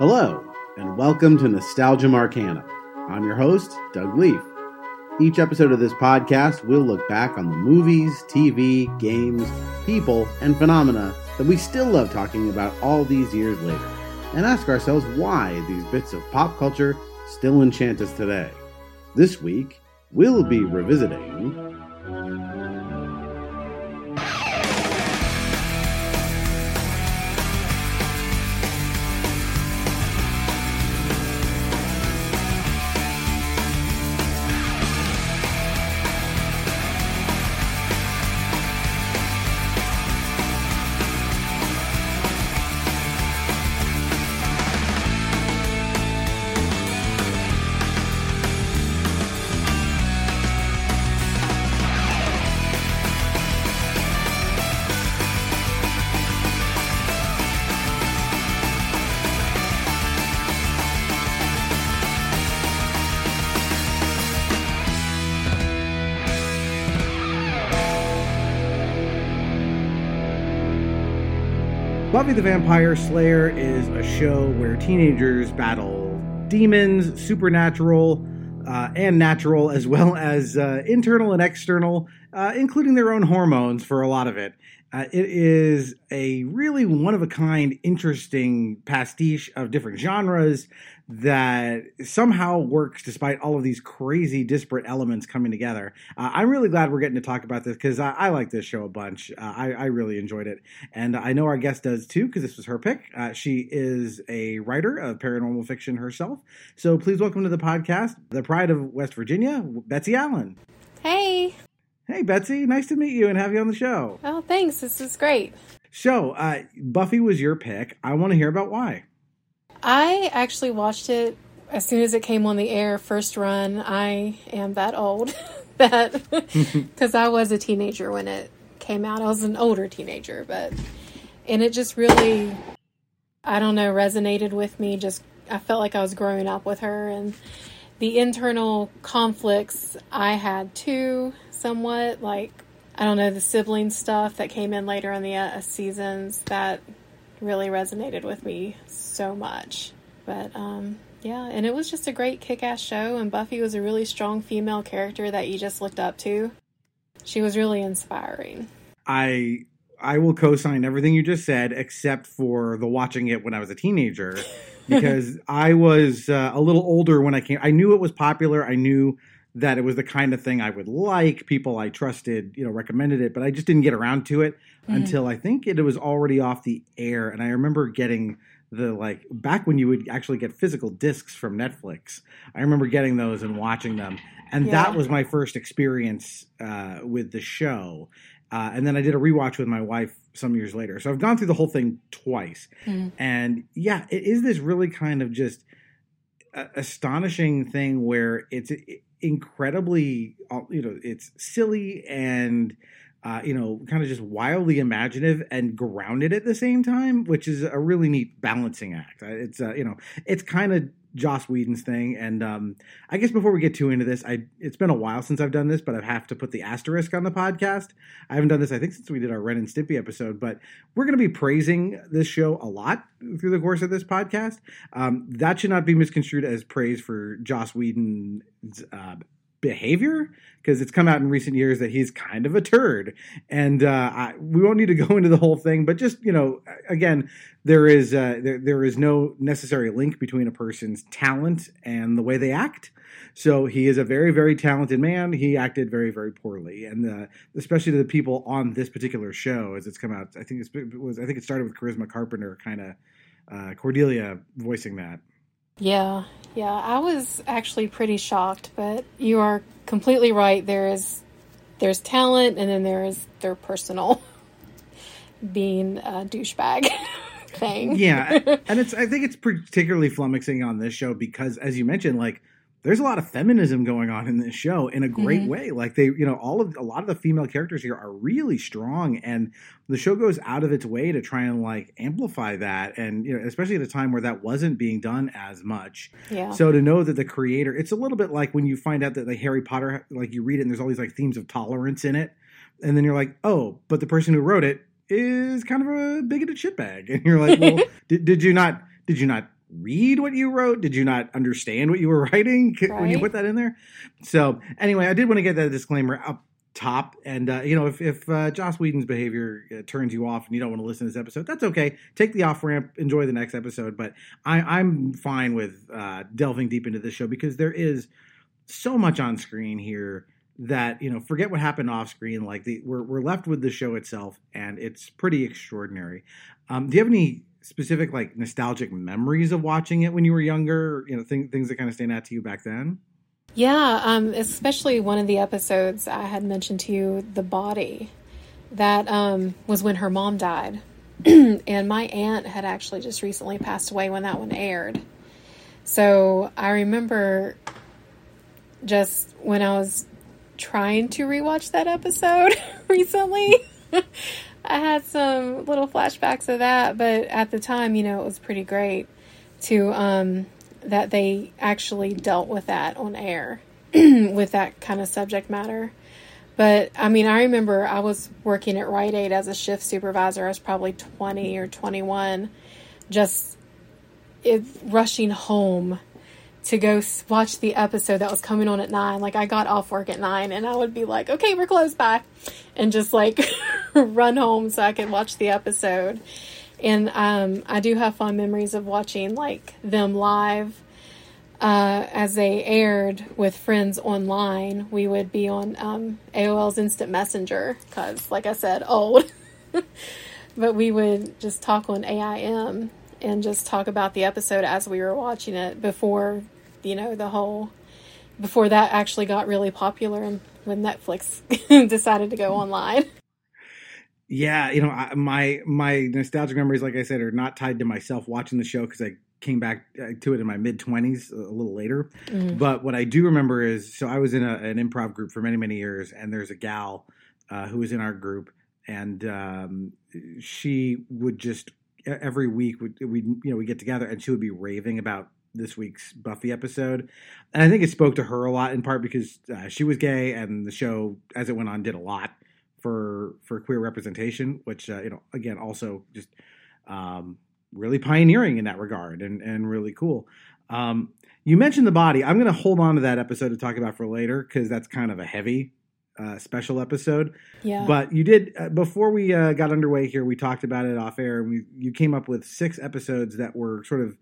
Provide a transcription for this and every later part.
Hello, and welcome to Nostalgium Arcanum. I'm your host, Doug Leaf. Each episode of this podcast, we'll look back on the movies, TV, games, people, and phenomena that we still love talking about all these years later, and ask ourselves why these bits of pop culture still enchant us today. This week, we'll be revisiting the Vampire Slayer is a show where teenagers battle demons, supernatural, uh, and natural, as well as uh, internal and external, uh, including their own hormones for a lot of it. Uh, it is a really one of a kind, interesting pastiche of different genres that somehow works despite all of these crazy disparate elements coming together. Uh, I'm really glad we're getting to talk about this because I, I, like this show a bunch. Uh, I, I, really enjoyed it. And I know our guest does too because this was her pick. Uh, she is a writer of paranormal fiction herself. So please welcome to the podcast, the pride of West Virginia, Betsy Allen. Hey. Hey, Betsy. Nice to meet you and have you on the show. Oh, thanks. This is great. So, uh, Buffy was your pick. I want to hear about why. I actually watched it as soon as it came on the air, first run. I am that old that because I was a teenager when it came out. I was an older teenager, but and it just really, I don't know, resonated with me. Just I felt like I was growing up with her and the internal conflicts I had too, somewhat like I don't know the sibling stuff that came in later in the uh, seasons that really resonated with me so much. But um, yeah, and it was just a great kick ass show, and Buffy was a really strong female character that you just looked up to. She was really inspiring. I I will co-sign everything you just said, except for the watching it when I was a teenager, because I was uh, a little older when I came. I knew it was popular. I knew that it was the kind of thing I would like. People I trusted, you know, recommended it, but I just didn't get around to it mm-hmm. until I think it was already off the air. And I remember getting the like back when you would actually get physical discs from Netflix. I remember getting those and watching them, and yeah. that was my first experience uh, with the show. Uh, and then I did a rewatch with my wife some years later. So I've gone through the whole thing twice, mm. and yeah, it is this really kind of just astonishing thing where it's incredibly uh, you know it's silly and uh, you know kind of just wildly imaginative and grounded at the same time which is a really neat balancing act it's uh, you know it's kind of Joss Whedon's thing. And um, I guess before we get too into this, I it's been a while since I've done this, but I have to put the asterisk on the podcast. I haven't done this, I think, since we did our Ren and Stimpy episode. But we're going to be praising this show a lot through the course of this podcast. Um, that should not be misconstrued as praise for Joss Whedon's uh, behavior? Because it's come out in recent years that he's kind of a turd. And uh, I, we won't need to go into the whole thing but just you know again there is uh, there, there is no necessary link between a person's talent and the way they act. So he is a very very talented man. He acted very very poorly. And uh, especially to the people on this particular show as it's come out. I think it was i think it started with charisma carpenter kind of uh, cordelia voicing that yeah, yeah. I was actually pretty shocked, but you are completely right. There is there's talent, and then there is their personal being a uh, douchebag thing. Yeah, and it's I think it's particularly flummoxing on this show because, as you mentioned, like there's a lot of feminism going on in this show in a great mm-hmm. way. Like they, you know, all of a lot of the female characters here are really strong, and the show goes out of its way to try and like amplify that, and you know, especially at a time where that wasn't being done as much. Yeah. So to know that the creator, it's a little bit like when you find out that like Harry Potter, like you read it and there's all these like themes of tolerance in it, and then you're like, oh, but the person who wrote it is kind of a bigoted shitbag, and you're like, well, did, did you not? Did you not read what you wrote? Did you not understand what you were writing right. when you put that in there? So anyway, I did want to get that disclaimer up top. And uh, you know, if if uh, Joss Whedon's behavior uh, turns you off and you don't want to listen to this episode, that's okay. Take the off ramp, enjoy the next episode. But I, am fine with uh, delving deep into this show because there is so much on screen here that you know forget what happened off screen like the we're, we're left with the show itself and it's pretty extraordinary um, do you have any specific like nostalgic memories of watching it when you were younger you know th- things that kind of stand out to you back then yeah um, especially one of the episodes i had mentioned to you the body that um, was when her mom died and my aunt had actually just recently passed away when that one aired so i remember just when i was trying to rewatch that episode recently. I had some little flashbacks of that, but at the time, you know, it was pretty great to um, that they actually dealt with that on air with that kind of subject matter. But I mean, I remember I was working at Rite Aid as a shift supervisor. I was probably 20 or 21, just it, rushing home to go watch the episode that was coming on at nine. Like I got off work at nine and I would be like, okay, we're closed by and just like run home so I could watch the episode. And um, I do have fond memories of watching like them live uh, as they aired with friends online. We would be on um, AOL's Instant Messenger because, like I said, old. but we would just talk on AIM and just talk about the episode as we were watching it before, you know, the whole before that actually got really popular and when Netflix decided to go online. Yeah, you know, I, my my nostalgic memories, like I said, are not tied to myself watching the show because I came back uh, to it in my mid twenties, a little later. Mm-hmm. But what I do remember is, so I was in a, an improv group for many many years, and there's a gal uh, who was in our group, and um, she would just every week we you know we get together and she would be raving about this week's Buffy episode, and I think it spoke to her a lot in part because uh, she was gay and the show as it went on did a lot for for queer representation, which uh, you know again also just um, really pioneering in that regard and and really cool. Um, you mentioned the body. I'm going to hold on to that episode to talk about for later because that's kind of a heavy uh, special episode. Yeah. But you did uh, before we uh, got underway here. We talked about it off air. and We you came up with six episodes that were sort of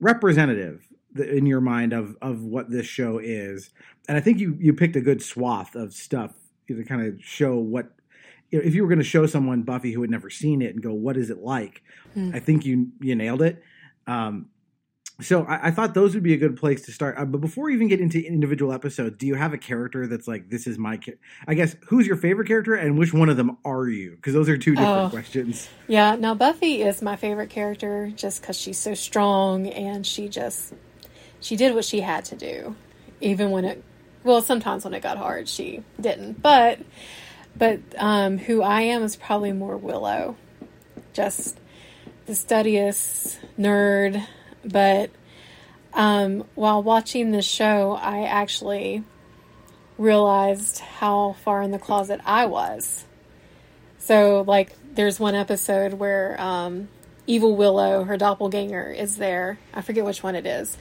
representative in your mind of of what this show is, and I think you you picked a good swath of stuff to kind of show what. You know, if you were going to show someone Buffy who had never seen it and go, "What is it like?" Mm. I think you you nailed it. Um, so I, I, thought those would be a good place to start. Uh, but before we even get into individual episodes, do you have a character that's like, this is my? Ca-? I guess who's your favorite character, and which one of them are you? Because those are two different oh, questions. Yeah. Now Buffy is my favorite character just because she's so strong and she just she did what she had to do, even when it well sometimes when it got hard she didn't. But but um, who I am is probably more Willow, just the studious nerd but um, while watching this show, I actually realized how far in the closet I was. So, like, there's one episode where um, Evil Willow, her doppelganger, is there. I forget which one it is.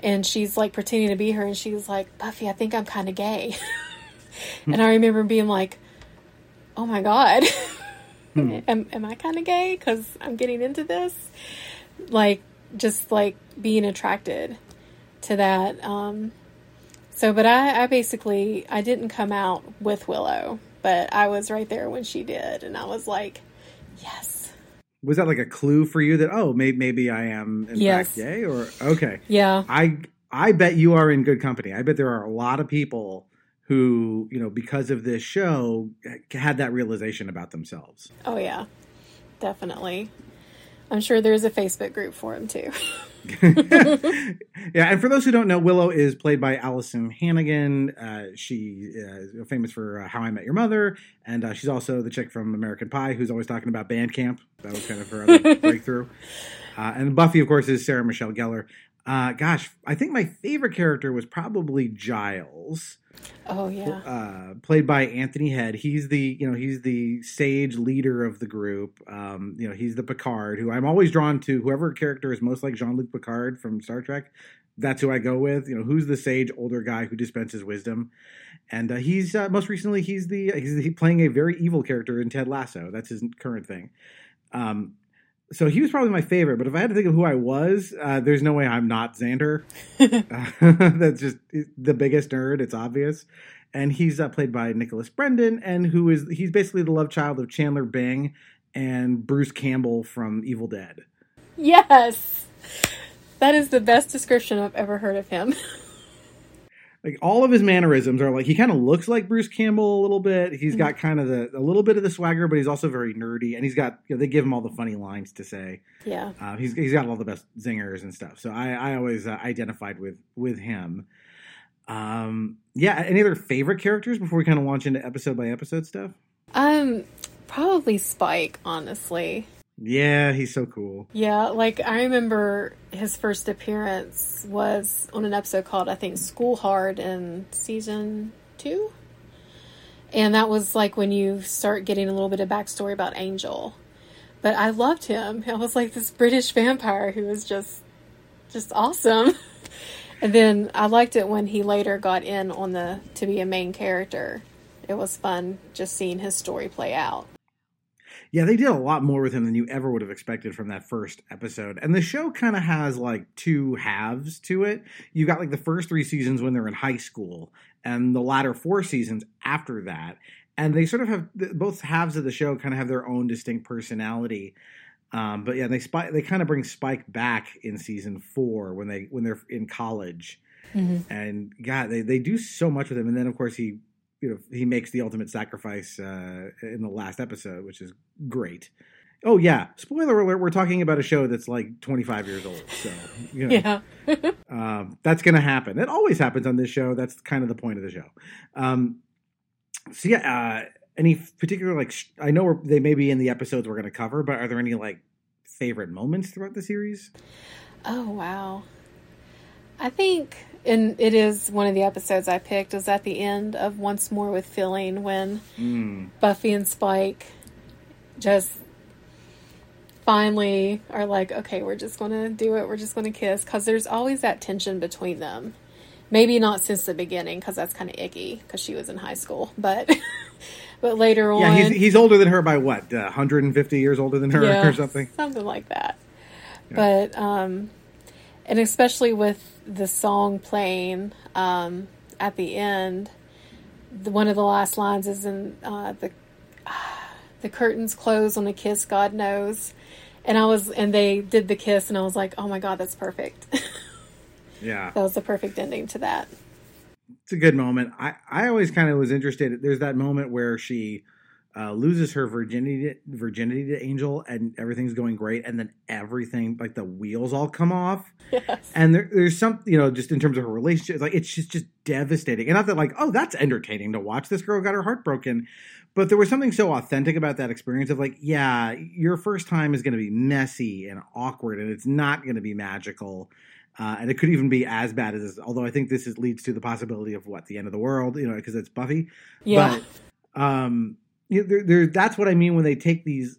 And she's like pretending to be her, and she's like, Buffy, I think I'm kind of gay. and I remember being like, oh my God, hmm. am, am I kind of gay? Because I'm getting into this. Like, just like being attracted to that. Um, so, but I, I basically I didn't come out with Willow, but I was right there when she did, and I was like, yes. Was that like a clue for you that oh maybe maybe I am in yes. fact gay or okay yeah I I bet you are in good company. I bet there are a lot of people who you know because of this show had that realization about themselves. Oh yeah, definitely. I'm sure there's a Facebook group for him too. yeah, and for those who don't know, Willow is played by Alyson Hannigan. Uh, she is famous for uh, How I Met Your Mother, and uh, she's also the chick from American Pie who's always talking about band camp. That was kind of her other breakthrough. Uh, and Buffy, of course, is Sarah Michelle Gellar. Uh, gosh, I think my favorite character was probably Giles. Oh yeah. Uh, played by Anthony Head. He's the you know he's the sage leader of the group. Um, you know he's the Picard who I'm always drawn to. Whoever character is most like Jean Luc Picard from Star Trek, that's who I go with. You know who's the sage older guy who dispenses wisdom, and uh, he's uh, most recently he's the he's, playing a very evil character in Ted Lasso. That's his current thing. Um, so he was probably my favorite. But if I had to think of who I was, uh, there's no way I'm not Xander. that's just the biggest nerd. It's obvious. And he's uh, played by Nicholas Brendon, and who is he's basically the love child of Chandler Bing and Bruce Campbell from Evil Dead. Yes, that is the best description I've ever heard of him. like all of his mannerisms are like he kind of looks like Bruce Campbell a little bit. He's got mm-hmm. kind of the a little bit of the swagger, but he's also very nerdy, and he's got you know, they give him all the funny lines to say. Yeah, uh, he's he's got all the best zingers and stuff. So I I always uh, identified with with him. Um, yeah. Any other favorite characters before we kind of launch into episode by episode stuff? Um, probably Spike, honestly. Yeah, he's so cool. Yeah, like I remember his first appearance was on an episode called I think School Hard in season two. And that was like when you start getting a little bit of backstory about Angel. But I loved him. I was like this British vampire who was just just awesome. and then I liked it when he later got in on the to be a main character. It was fun just seeing his story play out yeah, they did a lot more with him than you ever would have expected from that first episode. And the show kind of has like two halves to it. You got like the first three seasons when they're in high school, and the latter four seasons after that. And they sort of have both halves of the show kind of have their own distinct personality. Um, but yeah, they spike. They kind of bring Spike back in season four when they when they're in college, mm-hmm. and God, they they do so much with him. And then of course he you know he makes the ultimate sacrifice uh, in the last episode, which is great. Oh yeah, spoiler alert! We're talking about a show that's like 25 years old, so you know, yeah, um, that's going to happen. It always happens on this show. That's kind of the point of the show. Um, so yeah, uh, any particular like sh- I know they may be in the episodes we're going to cover, but are there any like favorite moments throughout the series? Oh wow, I think and it is one of the episodes I picked is at the end of Once More with Feeling when mm. Buffy and Spike just finally are like, okay, we're just going to do it. We're just going to kiss because there's always that tension between them. Maybe not since the beginning because that's kind of icky because she was in high school, but but later on, yeah, he's, he's older than her by what, uh, 150 years older than her yeah, or something, something like that. Yeah. But um, and especially with the song playing um, at the end, the, one of the last lines is in uh, the uh, the curtains close on a kiss, God knows. And I was, and they did the kiss, and I was like, oh my god, that's perfect. yeah, that was the perfect ending to that. It's a good moment. I I always kind of was interested. There's that moment where she uh, loses her virginity virginity to Angel, and everything's going great, and then everything like the wheels all come off. Yes. And there, there's some, you know, just in terms of her relationship, like it's just just devastating. And not that like, oh, that's entertaining to watch. This girl got her heart broken, but there was something so authentic about that experience of like, yeah, your first time is going to be messy and awkward, and it's not going to be magical. Uh, and it could even be as bad as this. Although I think this is, leads to the possibility of what the end of the world, you know, because it's Buffy. Yeah. But, um, you know, they're, they're, that's what I mean when they take these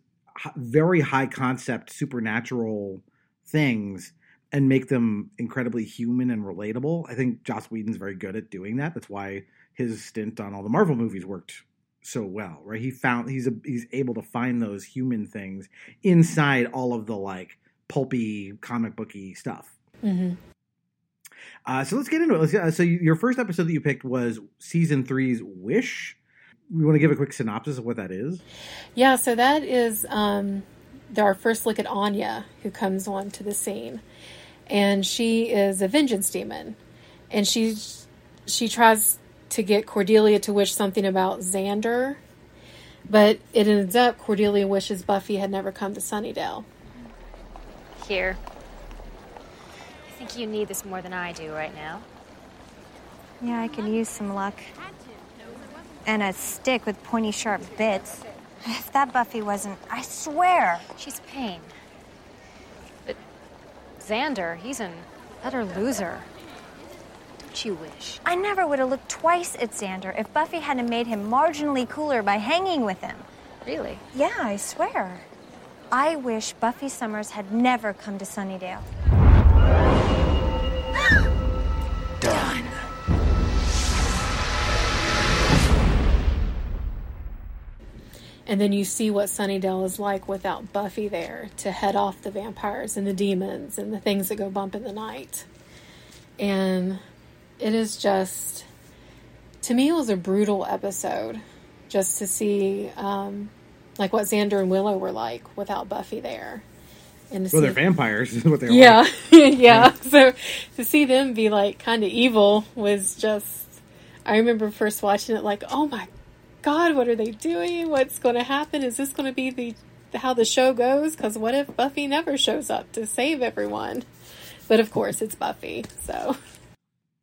very high concept supernatural things and make them incredibly human and relatable. I think Joss Whedon's very good at doing that. That's why his stint on all the Marvel movies worked so well, right? He found he's a, he's able to find those human things inside all of the like pulpy comic booky stuff. Mm-hmm. Uh, so let's get into it. Let's, uh, so you, your first episode that you picked was season three's Wish we want to give a quick synopsis of what that is? Yeah, so that is um, our first look at Anya, who comes on to the scene, and she is a vengeance demon, and she she tries to get Cordelia to wish something about Xander, but it ends up Cordelia wishes Buffy had never come to Sunnydale. Here. I think you need this more than I do right now. Yeah, I could use some luck and a stick with pointy, sharp bits. If that Buffy wasn't, I swear. She's pain. But Xander, he's an Utter loser. Don't you wish? I never would have looked twice at Xander if Buffy hadn't made him marginally cooler by hanging with him. Really? Yeah, I swear. I wish Buffy Summers had never come to Sunnydale. Ah! And then you see what Sunnydale is like without Buffy there to head off the vampires and the demons and the things that go bump in the night. And it is just, to me, it was a brutal episode just to see, um, like, what Xander and Willow were like without Buffy there. And Well, they're vampires, is what they're yeah, like. yeah. So to see them be like kind of evil was just. I remember first watching it, like, oh my god, what are they doing? What's going to happen? Is this going to be the how the show goes? Because what if Buffy never shows up to save everyone? But of course, it's Buffy. So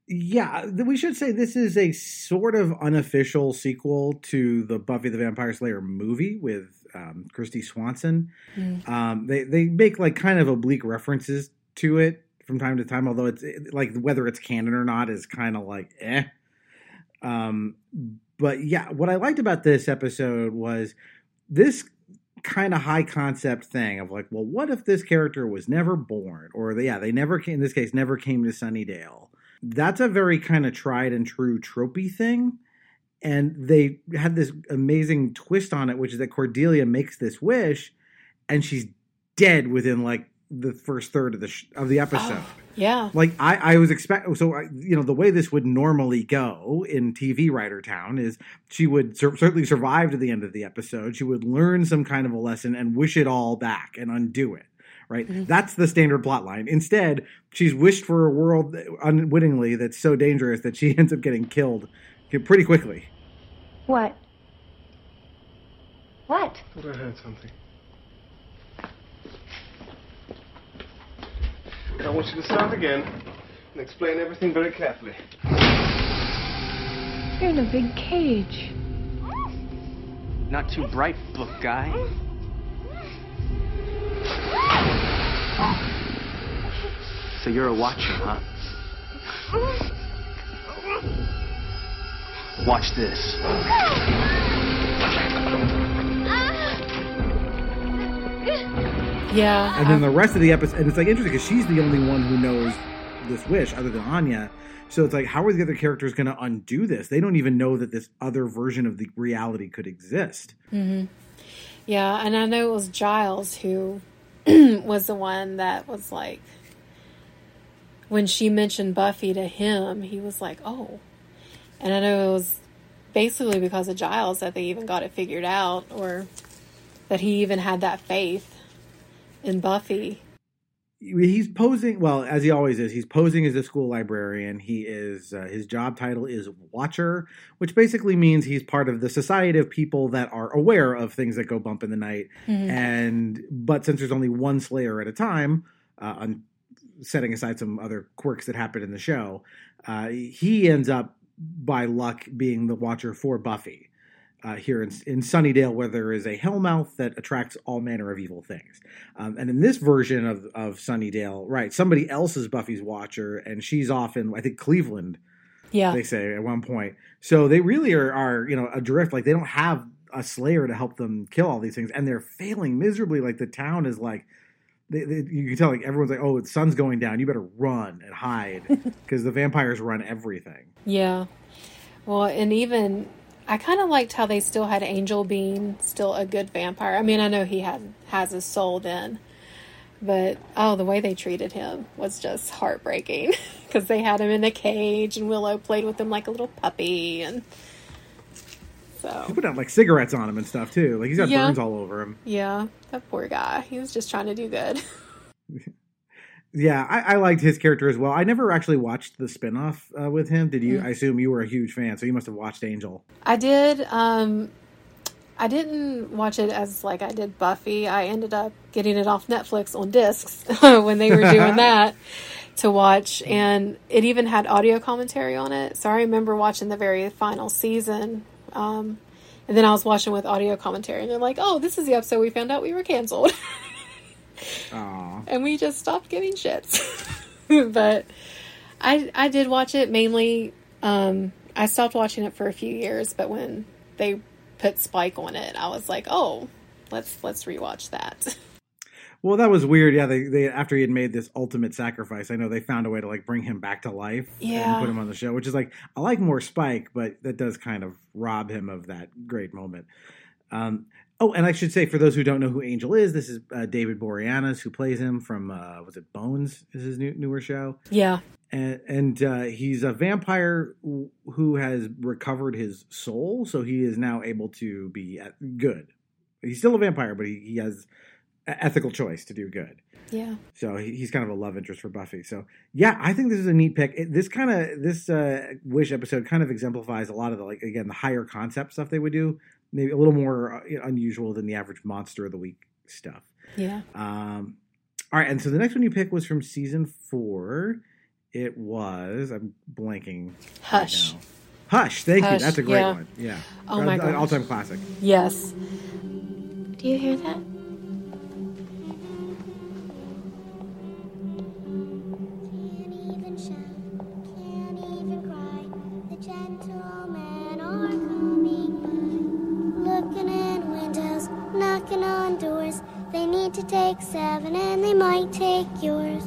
Yeah, we should say this is a sort of unofficial sequel to the Buffy the Vampire Slayer movie with um, Kristy Swanson. Um, they they make like kind of oblique references to it from time to time, although it's like whether it's canon or not is kind of like eh. Um, but yeah, what I liked about this episode was this kind of high concept thing of like, well, what if this character was never born, or yeah, they never came. In this case, never came to Sunnydale. That's a very kind of tried and true tropey thing. And they had this amazing twist on it, which is that Cordelia makes this wish, and she's dead within like the first third of the sh- of the oh, episode. yeah, Like I, I was expect so I, you know the way this would normally go in TV writer town is she would cer- certainly survive to the end of the episode. She would learn some kind of a lesson and wish it all back and undo it. Right, mm-hmm. that's the standard plot line. Instead, she's wished for a world unwittingly that's so dangerous that she ends up getting killed pretty quickly. What? What? thought I heard something. I want you to start again and explain everything very carefully. You're in a big cage. Not too bright, book guy. So you're a watcher, huh? Watch this. Ah. Ah. Yeah. And then the rest of the episode, and it's like interesting because she's the only one who knows this wish other than Anya. So it's like, how are the other characters going to undo this? They don't even know that this other version of the reality could exist. Mm-hmm. Yeah, and I know it was Giles who was the one that was like, when she mentioned Buffy to him, he was like, oh. And I know it was basically because of Giles that they even got it figured out, or that he even had that faith in Buffy. He's posing, well, as he always is, he's posing as a school librarian. He is, uh, his job title is Watcher, which basically means he's part of the society of people that are aware of things that go bump in the night. And, but since there's only one Slayer at a time, uh, on setting aside some other quirks that happen in the show, uh, he ends up by luck being the watcher for Buffy uh, here in, in Sunnydale, where there is a hellmouth that attracts all manner of evil things. Um, and in this version of, of Sunnydale, right, somebody else is Buffy's watcher, and she's off in, I think, Cleveland, Yeah. they say at one point. So they really are, are, you know, adrift. Like they don't have a Slayer to help them kill all these things, and they're failing miserably. Like the town is like, they, they, you can tell like everyone's like, oh, the sun's going down. You better run and hide because the vampires run everything. Yeah. Well, and even I kind of liked how they still had Angel being still a good vampire. I mean, I know he had has his soul then, but oh, the way they treated him was just heartbreaking because they had him in a cage and Willow played with him like a little puppy, and so put out like cigarettes on him and stuff too. Like he's got Yeah. burns all over him. yeah, that poor guy. He was just trying to do good. Yeah, I, I liked his character as well. I never actually watched the spinoff uh, with him. Did Mm. you? I assume you were a huge fan, so you must have watched Angel. I did. Um, I didn't watch it as like I did Buffy. I ended up getting it off Netflix on discs when they were doing that to watch, and it even had audio commentary on it. So I remember watching the very final season, um, and then I was watching with audio commentary, and they're like, "Oh, this is the episode we found out we were canceled," And we just stopped giving shits. but I I did watch it mainly. Um, I stopped watching it for a few years, but when they put Spike on it, I was like, oh, let's let's rewatch that. Well, that was weird. Yeah, they, they after he had made this ultimate sacrifice, I know they found a way to like bring him back to life Yeah. and put him on the show, which is like I like more Spike, but that does kind of rob him of that great moment. Um, oh, and I should say for those who don't know who Angel is, this is uh, David Boreanaz who plays him from uh, was it Bones? Is his new, newer show? yeah, and, and uh, he's a vampire who- has recovered his soul, so he is now able to be uh, good. He's still a vampire, but he, he has ethical choice to do good. yeah, So he's kind of a love interest for Buffy. So yeah, I think this is a neat pick. It, this kind of this uh, Wish episode kind of exemplifies a lot of the like again the higher concept stuff they would do, maybe a little more uh, unusual than the average monster of the week stuff. yeah. Um, all right, and so the next one you picked was from season four. It was I'm blanking. Hush. now. Hush. Thank Hush, you. That's a great yeah. one. Yeah. Oh my gosh. All time classic. Yes. Do you hear that? Take seven and they might take yours.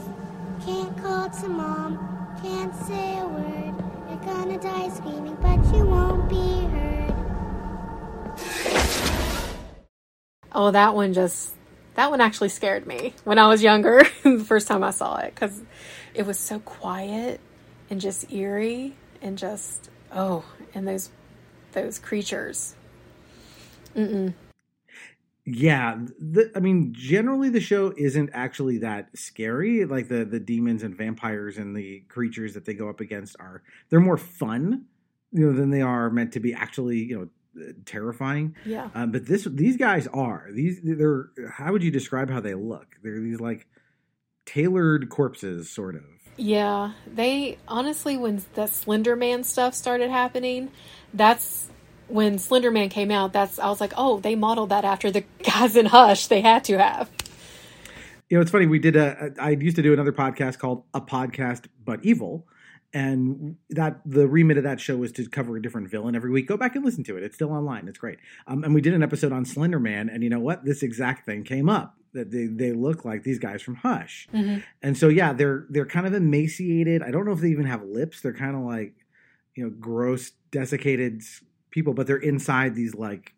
Can't call to mom, can't say a word. You're gonna die screaming, but you won't be heard. Oh, that one just that one actually scared me when I was younger. the first time I saw it because it was so quiet and just eerie and just oh, and those those creatures. Yeah, the, I mean, generally the show isn't actually that scary. Like the the demons and vampires and the creatures that they go up against are they're more fun, you know, than they are meant to be actually, you know, terrifying. Yeah. Um, but this these guys are these they're how would you describe how they look? They're these like tailored corpses, sort of. Yeah, they honestly, when the Slender Man stuff started happening, that's when Slender Man came out. That's I was like, oh, they modeled that after the guys in Hush. They had to have. You know, it's funny. We did a. I used to do another podcast called A Podcast But Evil, and that the remit of that show was to cover a different villain every week. Go back and listen to it; it's still online. It's great. Um, and we did an episode on Slender Man, and you know what? This exact thing came up that they they look like these guys from Hush, and so yeah, they're they're kind of emaciated. I don't know if they even have lips. They're kind of like you know gross, desiccated people, but they're inside these like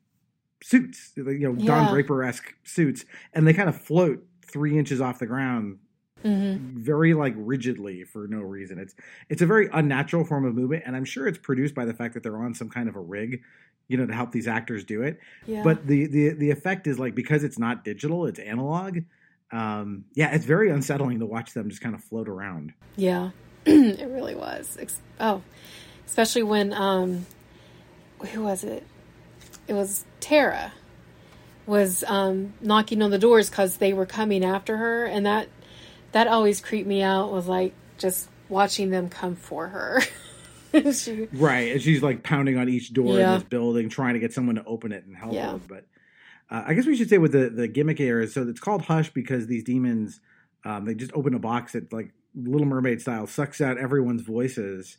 suits, you know, Don Draper esque suits, and they kind of float three inches off the ground very like rigidly for no reason. It's it's a very unnatural form of movement, and I'm sure it's produced by the fact that they're on some kind of a rig, you know, to help these actors do it. Yeah. But the the the effect is like because it's not digital, it's analog. Um, yeah, it's very unsettling to watch them just kind of float around. Yeah, it really was. Oh, especially when um, who was it? It was Tara was um knocking on the doors because they were coming after her, and that that always creeped me out. Was like just watching them come for her. she, Right, and she's like pounding on each door Yeah. in this building, trying to get someone to open it and help Yeah. her. But uh, I guess we should say with the the gimmick here is so it's called Hush because these demons um, they just open a box that like Little Mermaid style sucks out everyone's voices,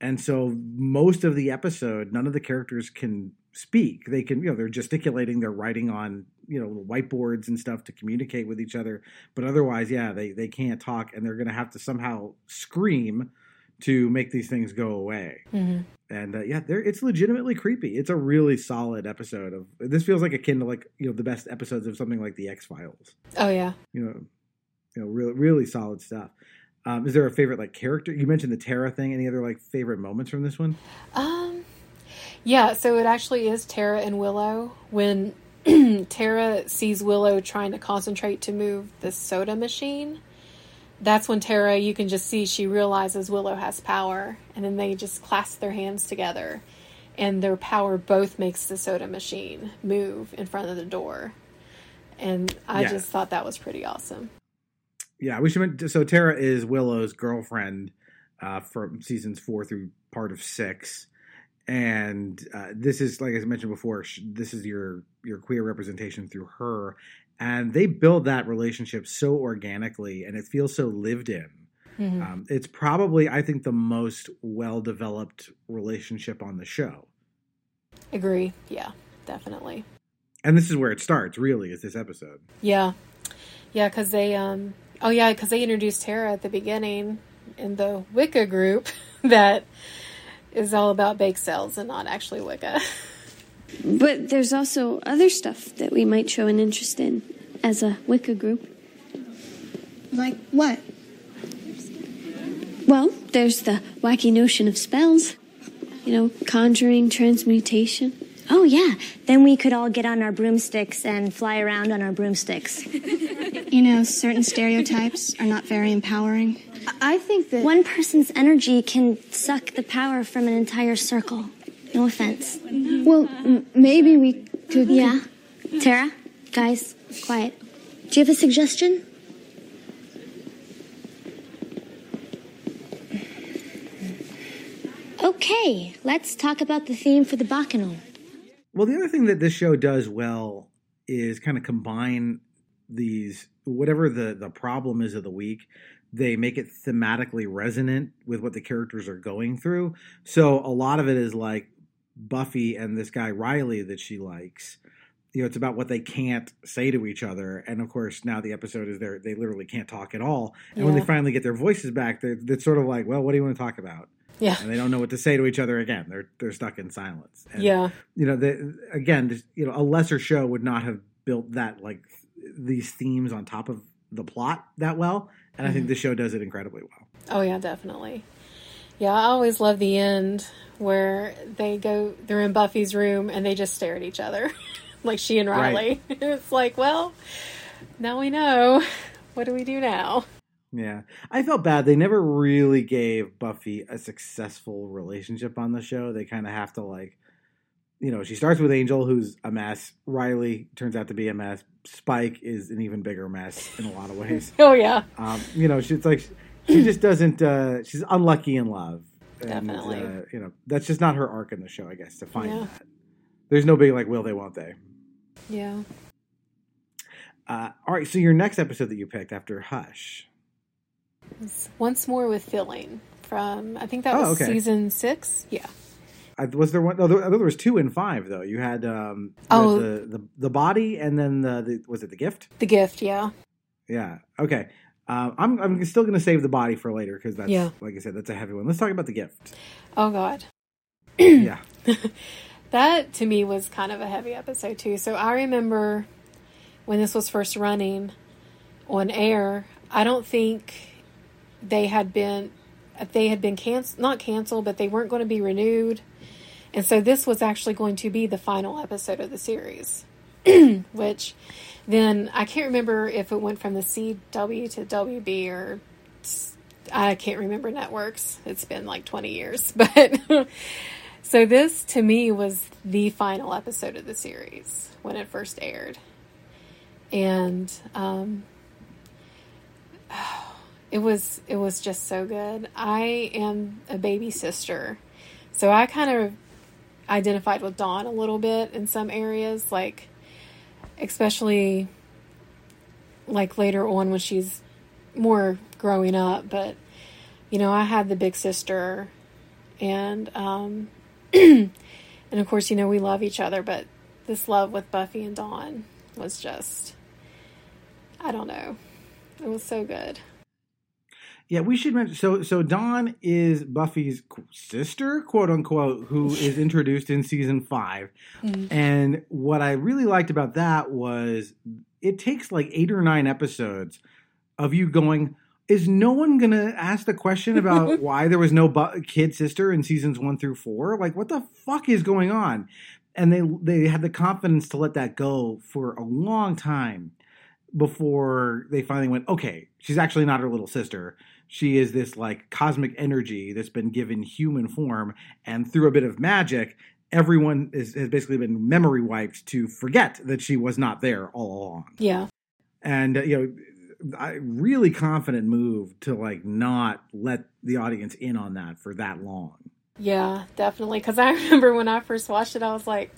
and so most of the episode, none of the characters can speak. They can you know they're gesticulating, they're writing on you know whiteboards and stuff to communicate with each other, but otherwise, yeah, they they can't talk, and they're going to have to somehow scream to make these things go away and uh, yeah, there it's legitimately creepy. It's a really solid episode of. This feels like akin to like you know the best episodes of something like the X Files. oh yeah, You know, you know, really really solid stuff. Um, is there a favorite like character? You mentioned the Tara thing. Any other like favorite moments from this one? Um, yeah, so it actually is Tara and Willow. When Tara sees Willow trying to concentrate to move the soda machine, that's when Tara, you can just see she realizes Willow has power, and then they just clasp their hands together, and their power both makes the soda machine move in front of the door. And I Yeah. just thought that was pretty awesome. Yeah, we should. men- So Tara is Willow's girlfriend uh, from seasons four through part of six, and uh, this is like I mentioned before. sh- This is your your queer representation through her, and they build that relationship so organically, and it feels so lived in. Mhm. Um, it's probably, I think, the most well developed relationship on the show. Agree. Yeah, definitely. And this is where it starts, really, is this episode. Yeah, yeah, because they um oh yeah, because they introduced Tara at the beginning in the Wicca group that is all about bake sales and not actually Wicca. But there's also other stuff that we might show an interest in as a Wicca group. Like what? Well, there's the wacky notion of spells. You know, conjuring, transmutation. Oh, yeah. Then we could all get on our broomsticks and fly around on our broomsticks. You know, certain stereotypes are not very empowering. I think that One person's energy can suck the power from an entire circle. No offense. well, m- maybe we could. Yeah. Tara, guys, quiet. Do you have a suggestion? Okay, let's talk about the theme for the Bacchanal. Well, the other thing that this show does well is kind of combine these whatever the the problem is of the week. They make it thematically resonant with what the characters are going through. So a lot of it is like Buffy and this guy Riley that she likes. You know, it's about what they can't say to each other, and of course now the episode is there. They literally can't talk at all. And when they finally get their voices back, they're, it's sort of like, well, what do you want to talk about? Yeah. and they don't know what to say to each other again. They're they're stuck in silence. And, Yeah. you know, the, again, you know, a lesser show would not have built that like these themes on top of the plot that well, and I think Mhm. the show does it incredibly well. Oh yeah, definitely. Yeah, I always love the end where they go they're in Buffy's room and they just stare at each other. like she and Riley. it's like, well, now we know. What do we do now? Yeah, I felt bad. They never really gave Buffy a successful relationship on the show. They kind of have to like, you know, she starts with Angel, who's a mess. Riley turns out to be a mess. Spike is an even bigger mess in a lot of ways. Oh yeah. Um, you know, she's like she just doesn't. Uh, she's unlucky in love. And, Definitely. uh, you know, that's just not her arc in the show. I guess to find Yeah. that. There's no big like, will they, won't they? Yeah. Uh, all right. So your next episode that you picked after Hush. Once more with feeling from I think that Oh, was okay. season six. Yeah. I, was there one? No, there, there was two and five though. You had um, you Oh. had the, the the body, and then the, the was it the gift? The gift, yeah. Yeah. Okay. Um, I'm I'm still going to save the body for later because that's Yeah. like I said, that's a heavy one. Let's talk about the gift. Oh god. yeah. That to me was kind of a heavy episode too. So I remember when this was first running on air, I don't think they had been they had been canceled not canceled, but they weren't going to be renewed. And so this was actually going to be the final episode of the series. Which then I can't remember if it went from the CW to WB or I can't remember networks. It's been like 20 years. But so this to me was the final episode of the series when it first aired. And um it was it was just so good. I am a baby sister. So I kind of identified with Dawn a little bit in some areas like especially like later on when she's more growing up, but you know, I had the big sister and um and of course, you know, we love each other, but this love with Buffy and Dawn was just I don't know. It was so good. Yeah, we should mention. So, so Dawn is Buffy's sister, quote unquote, who is introduced in season 5 Mhm. And what I really liked about that was it takes like eight or nine episodes of you going. Is no one gonna ask the question about why there was no bu- kid sister in seasons one through four? Like, what the fuck is going on? And they they had the confidence to let that go for a long time before they finally went, okay, she's actually not her little sister. She is this like cosmic energy that's been given human form, and through a bit of magic, everyone is, has basically been memory wiped to forget that she was not there all along. Yeah. And uh, you know, I really confident move to like not let the audience in on that for that long. Yeah, definitely. Because I remember when I first watched it, I was like,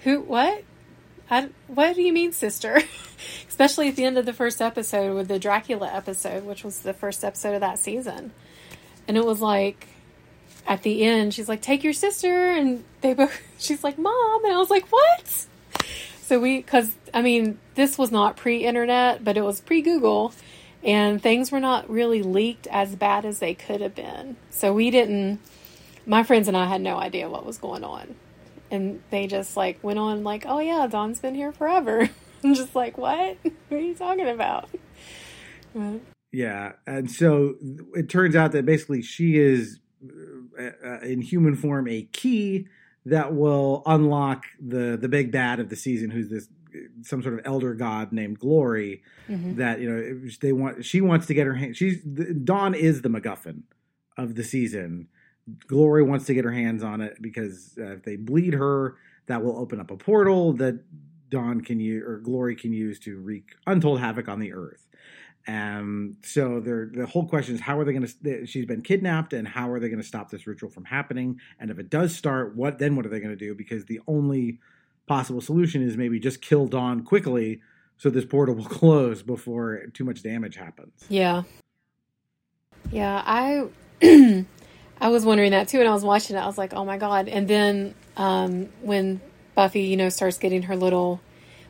"Who? What? What do you mean, sister? Especially at the end of the first episode with the Dracula episode, which was the first episode of that season. And it was like, at the end, she's like, take your sister. And they both, she's like, mom. And I was like, what? So we, cause I mean, this was not pre internet, but it was pre Google. And things were not really leaked as bad as they could have been. So we didn't, my friends and I had no idea what was going on and they just like went on like, "Oh yeah, Dawn's been here forever." I'm just like, "What? what are you talking about?" Yeah, and so it turns out that basically she is uh, uh, in human form a key that will unlock the the big bad of the season, who's this some sort of elder god named Glory. Mm-hmm. That you know they want. She wants to get her hand. She's Dawn is the MacGuffin of the season Glory wants to get her hands on it because uh, if they bleed her, that will open up a portal that Dawn can use or Glory can use to wreak untold havoc on the Earth. Um, so the whole question is how are they going to? She's been kidnapped, and how are they going to stop this ritual from happening? And if it does start, what then? What are they going to do? Because the only possible solution is maybe just kill Dawn quickly, so this portal will close before too much damage happens. Yeah, yeah. I I was wondering that too, and I was watching it. I was like, "Oh my god!" And then um, when Buffy, you know, starts getting her little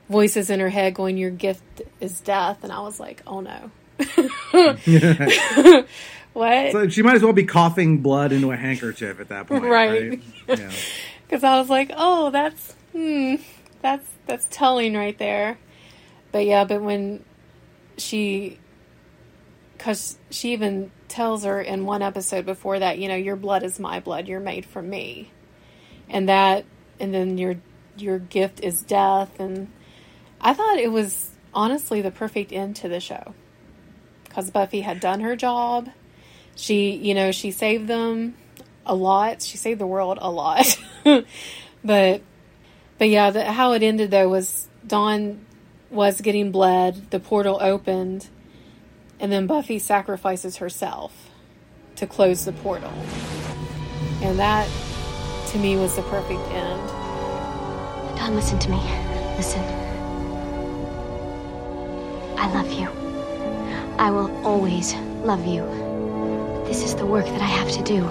voices in her head going, "Your gift is death," and I was like, "Oh no." what? So she might as well be coughing blood into a handkerchief at that point, right? Because right? yeah. I was like, "Oh, that's hmm, that's that's telling right there." But yeah, but when she, because she even tells her in one episode before that, you know, your blood is my blood, you're made for me. And that and then your your gift is death and I thought it was honestly the perfect end to the show. Cuz Buffy had done her job. She, you know, she saved them a lot. She saved the world a lot. but but yeah, the, how it ended though was Dawn was getting bled, the portal opened and then Buffy sacrifices herself to close the portal. And that, to me, was the perfect end. Dawn, listen to me. Listen. I love you. I will always love you. This is the work that I have to do.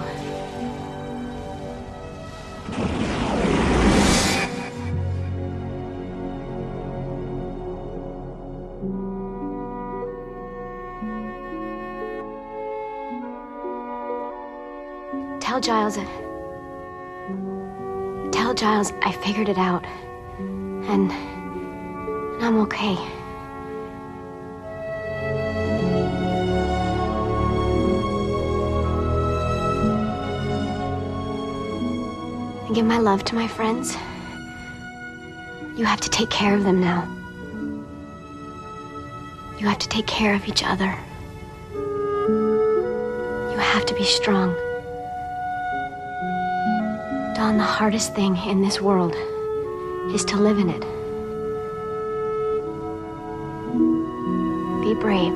Giles. Tell Giles I figured it out. And, and I'm okay. And give my love to my friends. You have to take care of them now. You have to take care of each other. You have to be strong. Dawn, the hardest thing in this world is to live in it. Be brave.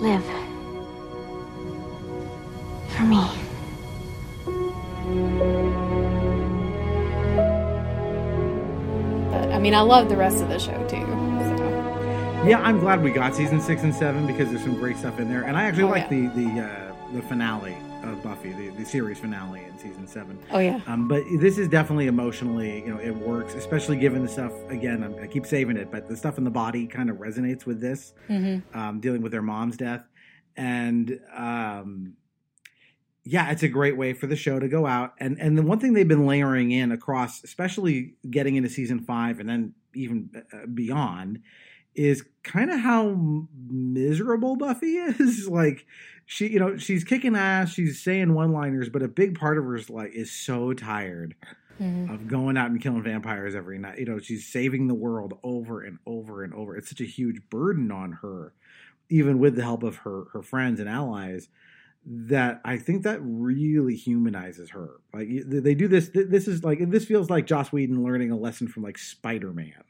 Live. For me. But, I mean, I love the rest of the show too. So. Yeah, I'm glad we got season six and seven because there's some great stuff in there, and I actually oh, like yeah. the the uh, the finale of Buffy, the, the series finale in season seven. Oh yeah. Um, but this is definitely emotionally, you know, it works, especially given the stuff. Again, I'm, i keep saving it, but the stuff in the body kind of resonates with this, mm-hmm. um, dealing with their mom's death, and um, yeah, it's a great way for the show to go out. And and the one thing they've been layering in across, especially getting into season five and then even uh, beyond, is kind of how miserable Buffy is. like she you know she's kicking ass she's saying one liners but a big part of her is like is so tired mm-hmm. of going out and killing vampires every night you know she's saving the world over and over and over it's such a huge burden on her even with the help of her her friends and allies that I think that really humanizes her. Like they do this. This is like this feels like Joss Whedon learning a lesson from like Spider Man.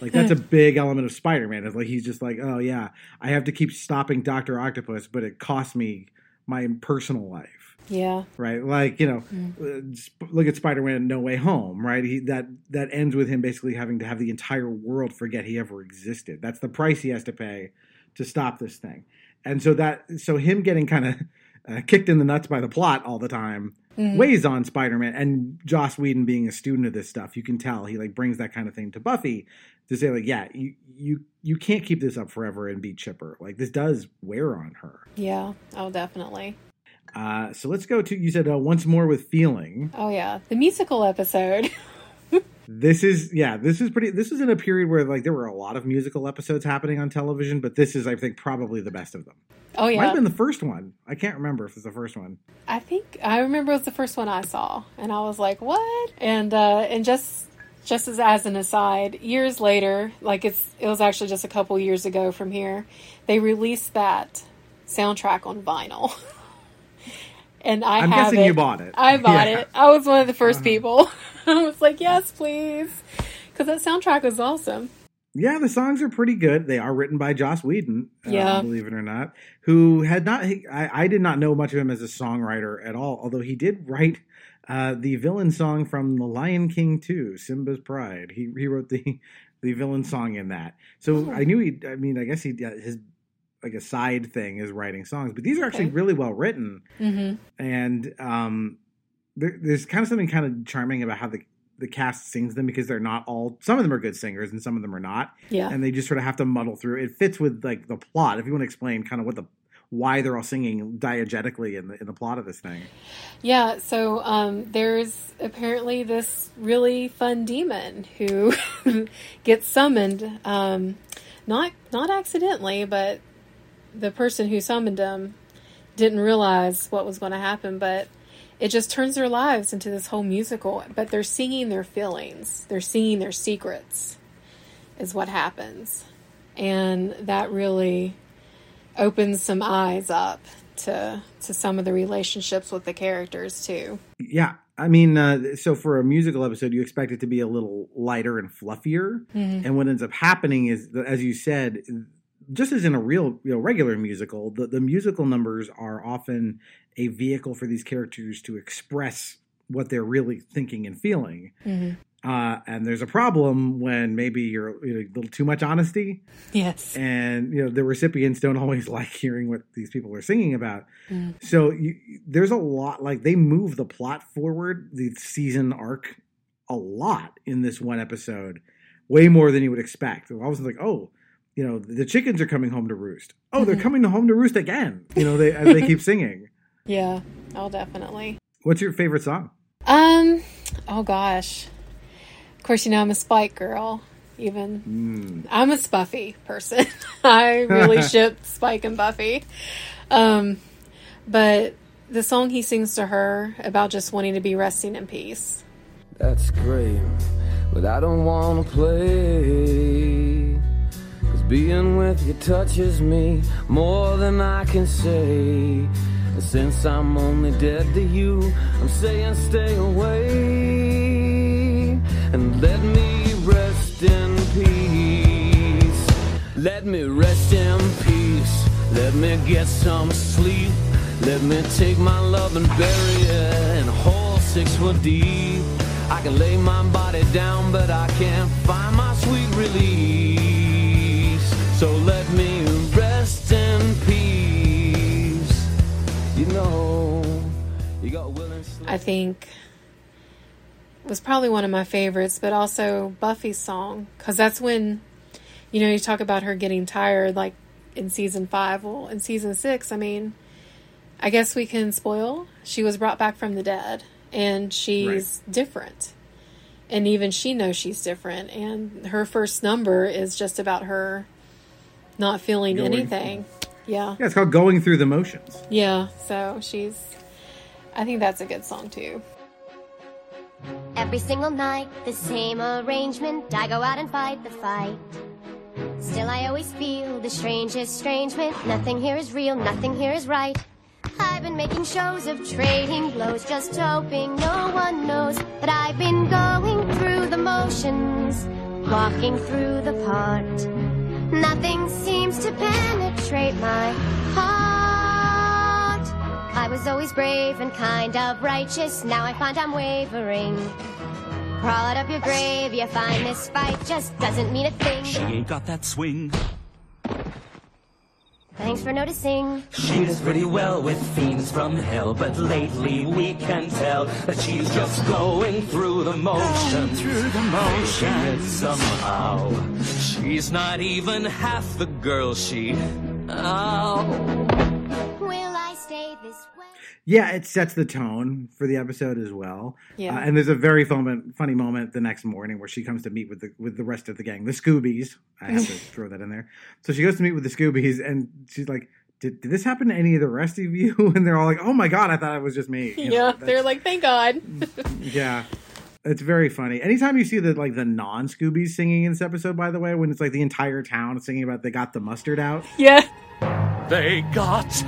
Like that's a big element of Spider-Man. Is like he's just like, oh yeah, I have to keep stopping Doctor Octopus, but it costs me my personal life. Yeah. right? Like you know, Mm. uh, look at Spider-Man: No Way Home, right? He that that ends with him basically having to have the entire world forget he ever existed. That's the price he has to pay to stop this thing, and so that so him getting kind of uh, kicked in the nuts by the plot all the time Mhm. weighs on Spider-Man. And Joss Whedon being a student of this stuff, you can tell he like brings that kind of thing to Buffy to say like, yeah, you you you can't keep this up forever and be chipper. Like this does wear on her. Yeah. Oh, definitely. Uh, so let's go to you said uh, once more with feeling. Oh, yeah. The musical episode. This is yeah, this is pretty. This is in a period where like there were a lot of musical episodes happening on television, but this is I think probably the best of them. Oh, yeah. might have been the first one. I can't remember if it's the first one. I think I remember it was the first one I saw, and I was like, "What?" And uh, and just just as as an aside, years later, like it's it was actually just a couple years ago from here, they released that soundtrack on vinyl, and I I'm have guessing it. you bought it. I bought Yeah. it. I was one of the 1st Uh-huh. people. I was like, "Yes, please," because that soundtrack was awesome. Yeah, the songs are pretty good. They are written by Joss Whedon, uh, Yeah. believe it or not, who had not. He, I, I did not know much of him as a songwriter at all, although he did write uh, the villain song from The Lion King 2, Simba's Pride. He he wrote the the villain song in that. So Oh. I knew he. I mean, I guess he his like a side thing is writing songs, but these are actually Okay. really well written hmm and um, there, there's kind of something kind of charming about how the the cast sings them because they're not all. Some of them are good singers and some of them are not. Yeah. and they just sort of have to muddle through. It fits with like the plot. If you want to explain kind of what the why they're all singing diegetically in the in the plot of this thing. Yeah, so um, there's apparently this really fun demon who gets summoned, um, not not accidentally, but the person who summoned them didn't realize what was going to happen. But it just turns their lives into this whole musical. But they're singing their feelings, they're singing their secrets, is what happens, and that really opens some eyes up to to some of the relationships with the characters too. Yeah, I mean, uh, so for a musical episode, you expect it to be a little lighter and fluffier, Mhm. and what ends up happening is, as you said, just as in a real, you know, regular musical, the, the musical numbers are often a vehicle for these characters to express what they're really thinking and feeling. Mhm. Uh, and there's a problem when maybe you're you know, a little too much honesty, Yes. and you know the recipients don't always like hearing what these people are singing about. Mm. So you, there's a lot like they move the plot forward, the season arc, a lot in this one episode, way more than you would expect. I was like, oh, you know, the chickens are coming home to roost. Oh, they're Mhm. coming home to roost again. You know, they as they keep singing. Yeah. Oh, definitely. What's your favorite song? Um. Oh gosh. Of course, you know I'm a Spike girl. Even Mm. I'm a Spuffy person. I really ship Spike and Buffy. Um, but the song he sings to her about just wanting to be resting in peace. That's great, but I don't wanna play. Being with you touches me more than I can say. And since I'm only dead to you, I'm saying stay away. And let me rest in peace. Let me rest in peace. Let me get some sleep. Let me take my love and bury it in a hole six foot deep. I can lay my body down, but I can't find my sweet release. So let me rest in peace. You know, you got will and I think was probably one of my favorites, but also Buffy's song because that's when you know you talk about her getting tired, like in season five. Well, in season six, I mean, I guess we can spoil. She was brought back from the dead, and she's different, and even she knows she's different. And her first number is just about her not feeling Going- anything. Yeah. Yeah, it's called "Going Through the Motions." Yeah, so she's. I think that's a good song too. Every single night, the same arrangement. I go out and fight the fight. Still, I always feel the strangest estrangement. Nothing here is real, nothing here is right. I've been making shows of trading blows, just hoping no one knows that I've been going through the motions, walking through the part. Nothing seems to penetrate my heart. I was always brave and kind of righteous. Now I find I'm wavering. Crawl out of your grave, you find this fight just doesn't mean a thing. She ain't got that swing. Thanks for noticing. She does pretty well with fiends from hell, but lately we can tell that she's just going through the motions. Through the motions somehow. She's not even half the girl she. Oh. Will I stay this way? Yeah, it sets the tone for the episode as well. Yeah. Uh, and there's a very fun, funny moment the next morning where she comes to meet with the with the rest of the gang, the Scoobies. I have to throw that in there. So she goes to meet with the Scoobies, and she's like, "Did, did this happen to any of the rest of you?" And they're all like, "Oh my god, I thought it was just me." You know, yeah, that's- they're like, thank God. yeah. It's very funny. Anytime you see the like the non Scoobies singing in this episode, by the way, when it's like the entire town singing about they got the mustard out. yeah. They got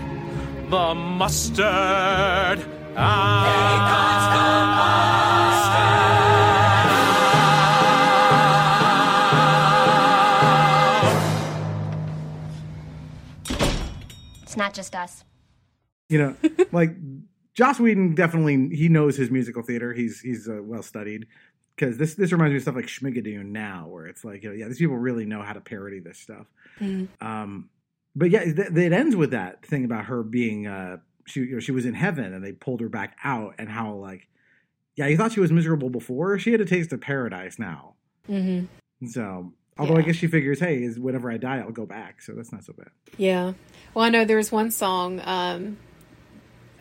the mustard. It's not just us. You know, like Joss Whedon definitely he knows his musical theater. He's he's uh, well studied because this this reminds me of stuff like Schmigadoon now, where it's like you know, yeah, these people really know how to parody this stuff. Um, but yeah, th- it ends with that thing about her being uh, she you know, she was in heaven and they pulled her back out, and how like yeah, you thought she was miserable before. She had a taste of paradise now. hmm So although I guess she figures, hey, is whenever I die, I'll go back. So that's not so bad. Yeah. Well, I know there was one song. Um,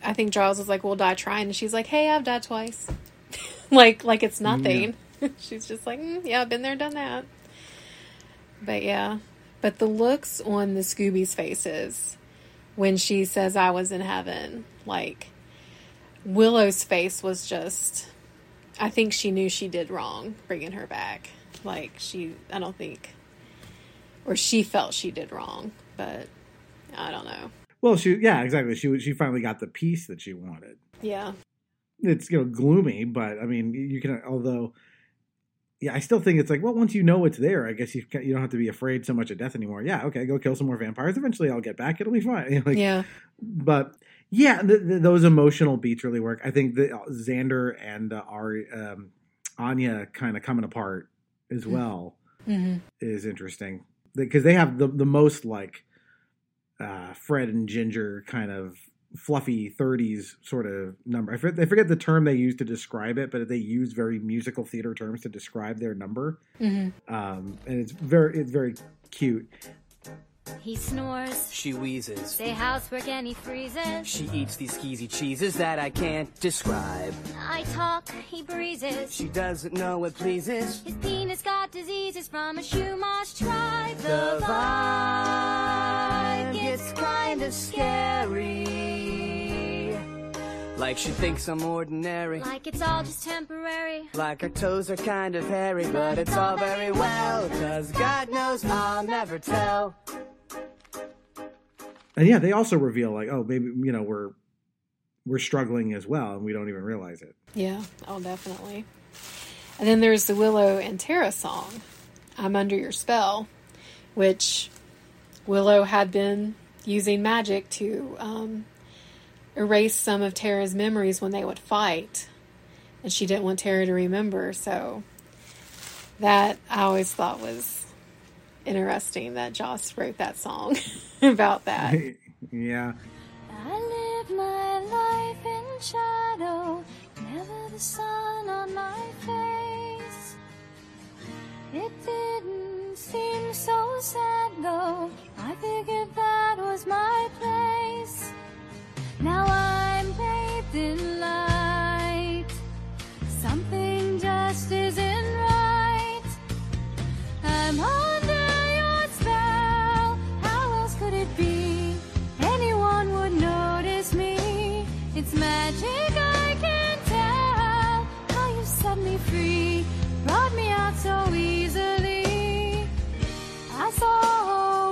I think Giles was like, "We'll die trying," and she's like, "Hey, I've died twice." like, like it's nothing. she's just like, mm, "Yeah, I've been there, done that." But yeah, but the looks on the Scooby's faces when she says, "I was in heaven," like Willow's face was just. I think she knew she did wrong bringing her back. Like she, I don't think, or she felt she did wrong, but I don't know. Well, she yeah, exactly. She she finally got the peace that she wanted. Yeah. It's you know gloomy, but I mean you can although yeah, I still think it's like well once you know it's there, I guess you you don't have to be afraid so much of death anymore. Yeah, okay, go kill some more vampires. Eventually, I'll get back. It'll be fine. You know, like, Yeah. but yeah, th th those emotional beats really work. I think that Xander and uh, Ari, um, Anya kind of coming apart as well Mhm. is interesting because they have the the most like uh, Fred and Ginger kind of fluffy 30s sort of number. I forget, I forget the term they use to describe it, but they use very musical theater terms to describe their number. Mhm. Um, and it's very it's very cute. He snores. She wheezes. They housework and he freezes. She eats these skeezy cheeses that I can't describe. I talk, he breezes. She doesn't know what pleases. His penis got diseases from a Chumash tribe. The vibe gets kind of scary. Like she thinks I'm ordinary. Like it's all just temporary. Like her toes are kind of hairy, but it's all very well. Cause God knows I'll never tell. And yeah, they also reveal like, oh, maybe you know we're we're struggling as well, and we don't even realize it. Yeah. Oh, definitely. And then there's the Willow and Tara song, I'm Under Your Spell, which Willow had been using magic to um, erase some of Tara's memories when they would fight. And she didn't want Tara to remember. So that I always thought was interesting that Joss wrote that song about that. yeah. I live my life in shadow, never the sun on my face. It didn't seem so sad though, I figured that was my place. Now I'm bathed in light, something just isn't right. I'm under your spell, how else could it be? Anyone would notice me. It's magic, I can tell. How you set me free, brought me out so easily. I saw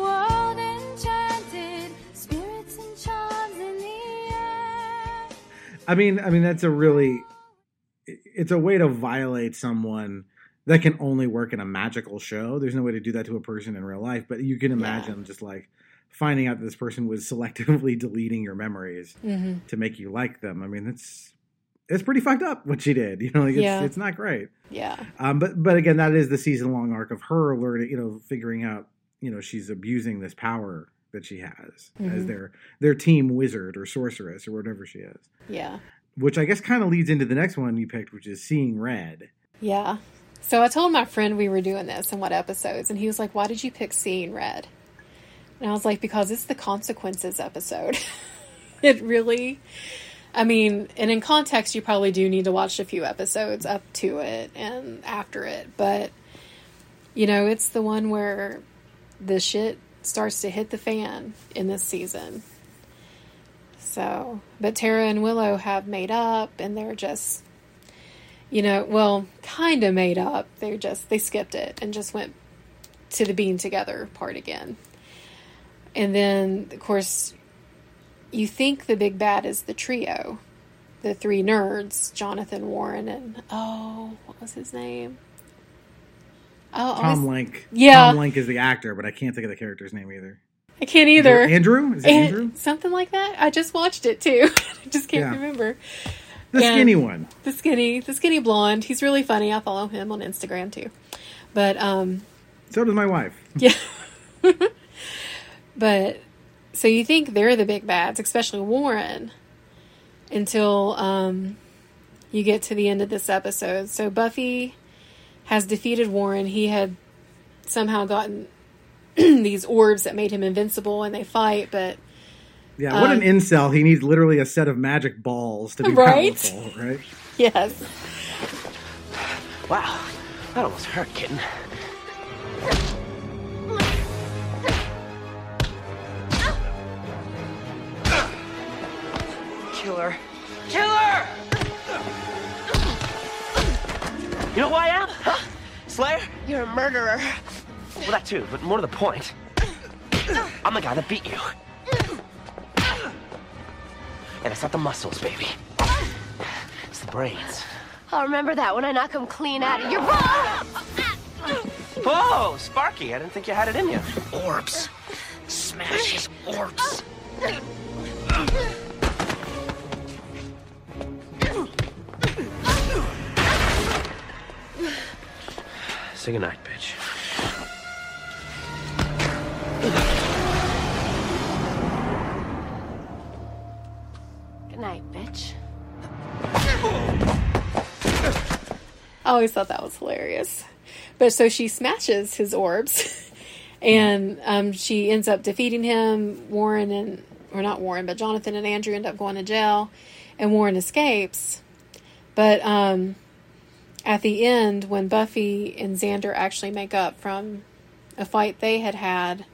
I mean, I mean that's a really it's a way to violate someone that can only work in a magical show. There's no way to do that to a person in real life, but you can imagine just like finding out that this person was selectively deleting your memories Mhm. to make you like them. I mean, it's it's pretty fucked up what she did. You know, like it's, Yeah. it's not great. Yeah. Um, but but again, that is the season long arc of her learning, you know, figuring out, you know, she's abusing this power that she has as Mhm. their their team wizard or sorceress or whatever she is. Yeah. Which I guess kind of leads into the next one you picked, which is seeing red. Yeah. So I told my friend we were doing this and what episodes, and he was like, Why did you pick Seeing Red? And I was like, Because it's the consequences episode. it really, I mean, and in context, you probably do need to watch a few episodes up to it and after it, but, you know, it's the one where the shit starts to hit the fan in this season. So, but Tara and Willow have made up and they're just you know, well, kind of made up. They're just they skipped it and just went to the being together part again. And then, of course, you think the big bad is the trio, the three nerds, Jonathan Warren and oh, what was his name? Oh, Tom always- Lenk. Yeah. Tom Lenk is the actor, but I can't think of the character's name either. I can't either. Andrew? Is it An- Andrew? Something like that. I just watched it too. I just can't Yeah. remember. The And- skinny one. The skinny, the skinny blonde. He's really funny. I follow him on Instagram too. But um So does my wife. yeah. but so you think they're the big bads, especially Warren, until um you get to the end of this episode. So Buffy has defeated Warren. He had somehow gotten these orbs that made him invincible and they fight, but Yeah, what Um, an incel. He needs literally a set of magic balls to be Right? powerful, right? yes. Wow, that almost hurt, kitten. Killer. Killer! You know who I am? Huh? Slayer? You're a murderer. Well, that too, but more to the point. I'm the guy that beat you. And it's not the muscles, baby. It's the brains. I'll remember that when I knock him clean out of your Oh, Sparky, I didn't think you had it in you. Orbs. Smash his orbs. Say goodnight, bitch. Good night, bitch. I always thought that was hilarious. But so she smashes his orbs, and um, she ends up defeating him. Warren and, or not Warren, but Jonathan and Andrew end up going to jail, and Warren escapes. But um, at the end, when Buffy and Xander actually make up from a fight they had had,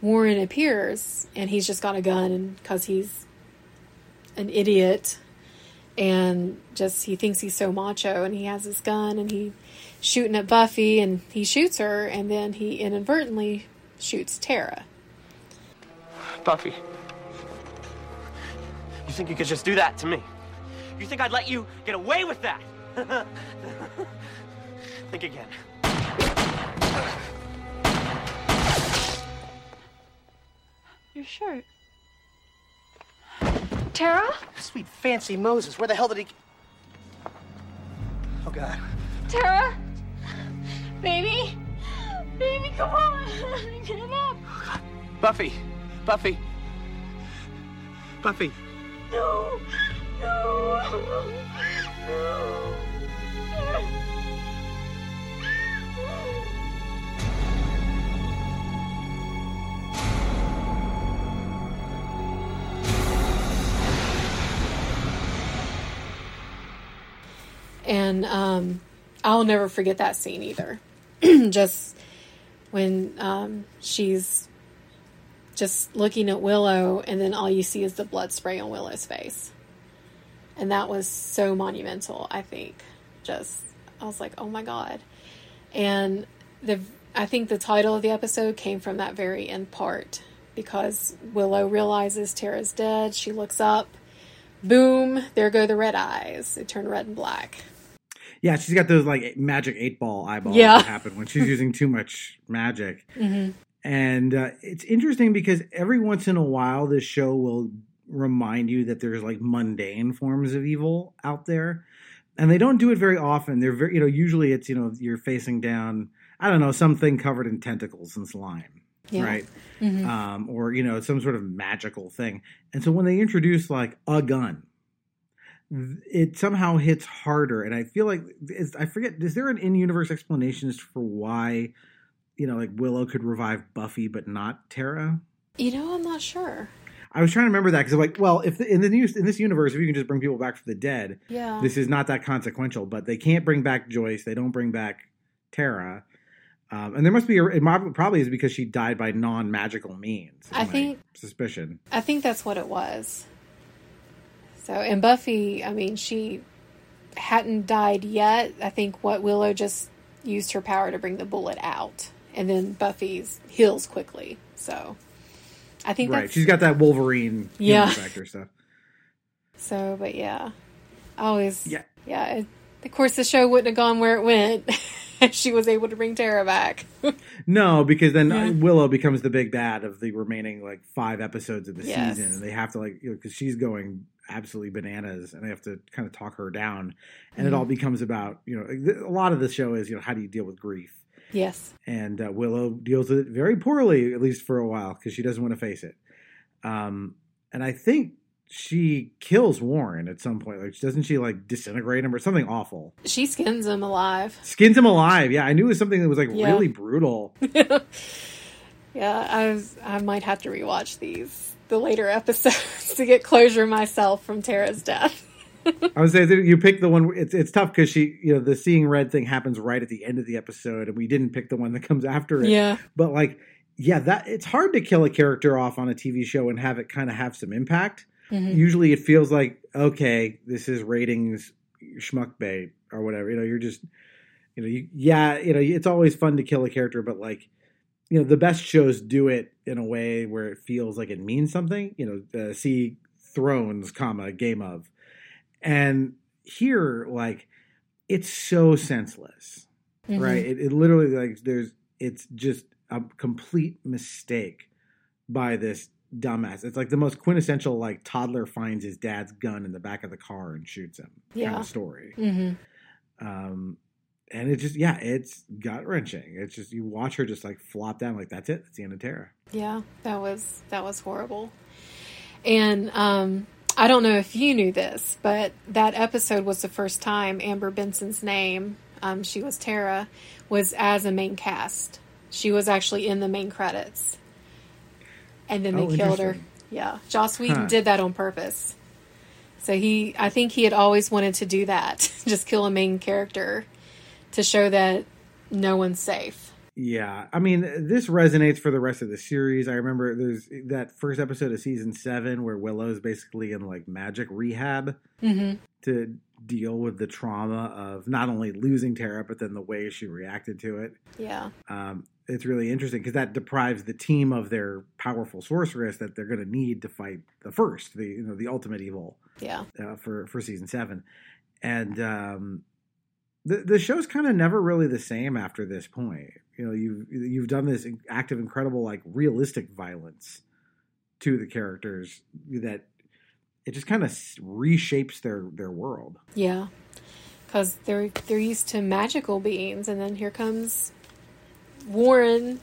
Warren appears, and he's just got a gun, and because he's an idiot and just he thinks he's so macho and he has his gun and he shooting at Buffy and he shoots her and then he inadvertently shoots Tara. Buffy. You think you could just do that to me? You think I'd let you get away with that? think again. Your shirt. Tara? Sweet fancy Moses, where the hell did he. Oh, God. Tara? Baby? Baby, come on. Get up. Oh, Buffy! Buffy! Buffy! No. And um, I'll never forget that scene either. just when um, she's just looking at Willow, and then all you see is the blood spray on Willow's face. And that was so monumental, I think. Just, I was like, oh my God. And the, I think the title of the episode came from that very end part because Willow realizes Tara's dead. She looks up. Boom, there go the red eyes. They turn red and black. Yeah, she's got those like magic eight ball eyeballs Yeah. that happen when she's using too much magic. Mhm. And uh, it's interesting because every once in a while, this show will remind you that there's like mundane forms of evil out there. And they don't do it very often. They're very, you know, usually it's, you know, you're facing down, I don't know, something covered in tentacles and slime, Yeah. right? Mhm. Um, or, you know, some sort of magical thing. And so when they introduce like a gun, it somehow hits harder. And I feel like, I forget, is there an in universe explanation as for why, you know, like Willow could revive Buffy but not Tara? You know, I'm not sure. I was trying to remember that because I'm like, well, if the, in the news in this universe, if you can just bring people back from the dead, Yeah. this is not that consequential. But they can't bring back Joyce. They don't bring back Tara, um, and there must be a, it probably is because she died by non magical means. I think- suspicion. I think that's what it was. So, and Buffy, I mean, she hadn't died yet. I think what Willow just used her power to bring the bullet out, and then Buffy's heals quickly. So, I think Right, she's got that Wolverine Yeah. factor stuff. so. But yeah, always Yeah. yeah. It, of course, the show wouldn't have gone where it went. if she was able to bring Tara back. No, because then uh, Yeah. Willow becomes the big bad of the remaining like five episodes of the Yes. season, and they have to like you know because she's going absolutely bananas, and they have to kind of talk her down, and it Mhm. all becomes about you know a lot of the show is you know how do you deal with grief, yes. and uh, Willow deals with it very poorly at least for a while because she doesn't want to face it, um, and I think she kills Warren at some point. Like doesn't she like disintegrate him or something awful? She skins him alive. Skins him alive. Yeah, I knew it was something that was like Yeah. really brutal. Yeah, I was, I might have to rewatch these the later episodes to get closure myself from Tara's death. I would say you pick the one. It's it's tough because she, you know, the seeing red thing happens right at the end of the episode, and we didn't pick the one that comes after it. Yeah. but like, yeah, that it's hard to kill a character off on a TV show and have it kind of have some impact. Mhm. Usually, it feels like okay, this is ratings schmuck bait or whatever. You know, you're just, you know, you, yeah, you know, it's always fun to kill a character, but like, you know, the best shows do it in a way where it feels like it means something. You know, uh, see Thrones, comma Game of, and here, like, it's so senseless, Mhm. right? It, it literally like there's it's just a complete mistake by this dumbass. It's like the most quintessential like toddler finds his dad's gun in the back of the car and shoots him kind Yeah. of story. hmm Um, and it just yeah, it's gut wrenching. It's just you watch her just like flop down like that's it. That's the end of Tara. Yeah, that was that was horrible. And um, I don't know if you knew this, but that episode was the first time Amber Benson's name, um, she was Tara, was as a main cast. She was actually in the main credits, and then they Oh, killed her. Yeah, Joss Whedon Huh. did that on purpose. So he, I think he had always wanted to do that, just kill a main character to show that no one's safe. Yeah, I mean, this resonates for the rest of the series. I remember there's that first episode of season seven where Willow's basically in like magic rehab Mm-hmm. to deal with the trauma of not only losing Tara, but then the way she reacted to it. Yeah. Um, it's really interesting because that deprives the team of their powerful sorceress that they're going to need to fight the first, the you know, the ultimate evil Yeah. uh, for for season seven, and um, the the show's kind of never really the same after this point. You know, you've you've done this act of incredible, like realistic violence to the characters that it just kind of reshapes their their world. Yeah, because they're they're used to magical beings, and then here comes Warren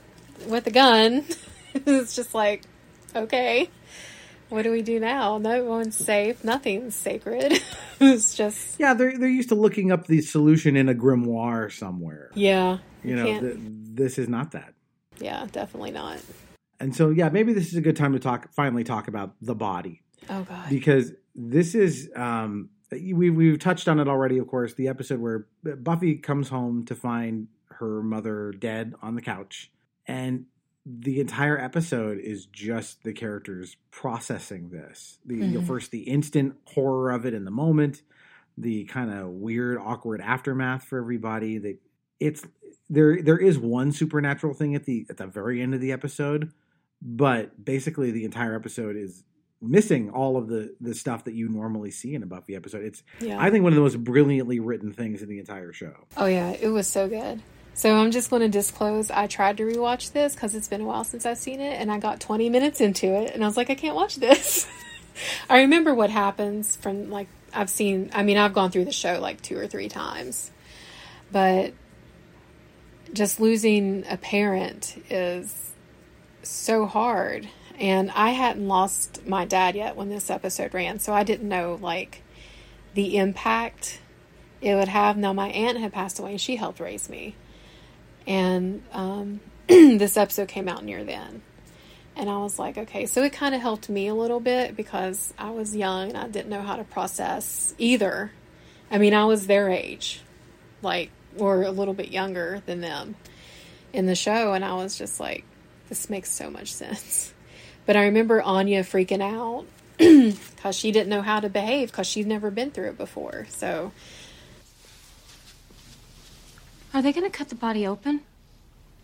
with a gun. it's just like, okay, what do we do now? No one's safe. Nothing's sacred. it's just Yeah, they're they're used to looking up the solution in a grimoire somewhere. yeah. You know, th- this is not that. yeah, definitely not. And so, yeah, maybe this is a good time to talk. Finally, talk about the body. Oh god. because this is um we we've touched on it already of course the episode where Buffy comes home to find her mother dead on the couch and the entire episode is just the characters processing this the you know, Mhm. first the instant horror of it in the moment the kind of weird awkward aftermath for everybody that it's there there is one supernatural thing at the at the very end of the episode but basically the entire episode is missing all of the the stuff that you normally see in a Buffy episode. It's Yeah. I think one of the most brilliantly written things in the entire show. Oh yeah, it was so good. So I'm just going to disclose I tried to rewatch this because it's been a while since I've seen it, and I got 20 minutes into it, and I was like, I can't watch this. I remember what happens from like I've seen. I mean, I've gone through the show like two or three times, but just losing a parent is so hard. And I hadn't lost my dad yet when this episode ran, so I didn't know like the impact it would have. Now my aunt had passed away, and she helped raise me and um, this episode came out near then. And I was like, okay, so it kind of helped me a little bit because I was young and I didn't know how to process either. I mean, I was their age, like, or a little bit younger than them in the show, and I was just like, this makes so much sense. But I remember Anya freaking out because she didn't know how to behave because she'd never been through it before. So Are they going to cut the body open?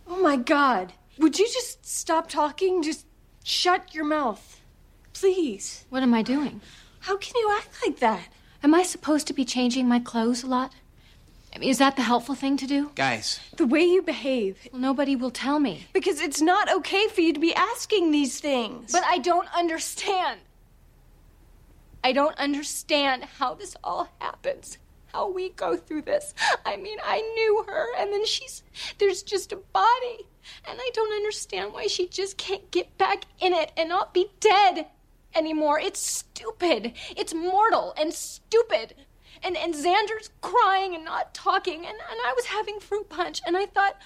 Oh my god. Would you just stop talking? Just shut your mouth. Please. What am I doing? How can you act like that? Am I supposed to be changing my clothes a lot? I mean, is that the helpful thing to do? Guys. The way you behave. Well, nobody will tell me. Because it's not okay for you to be asking these things. But I don't understand. I don't understand how this all happens. How we go through this. I mean, I knew her, and then she's. There's just a body. And I don't understand why she just can't get back in it and not be dead anymore. It's stupid. It's mortal and stupid. And, and Xander's crying and not talking, and, and I was having fruit punch, and I thought,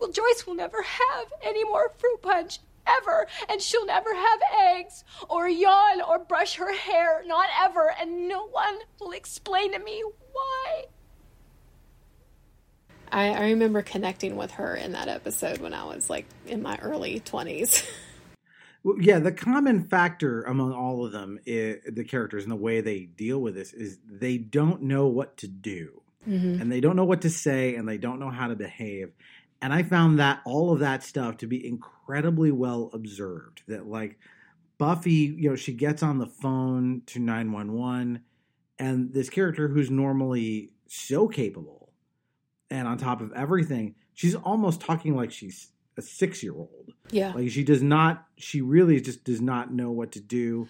well, Joyce will never have any more fruit punch ever, and she'll never have eggs or yawn or brush her hair, not ever, and no one will explain to me why. I, I remember connecting with her in that episode when I was like in my early 20s. Well, yeah, the common factor among all of them, i the characters and the way they deal with this, is they don't know what to do. Mhm. And they don't know what to say and they don't know how to behave. And I found that all of that stuff to be incredibly well observed. That, like, Buffy, you know, she gets on the phone to 911, and this character who's normally so capable and on top of everything, she's almost talking like she's a six year old. Yeah. Like she does not, she really just does not know what to do.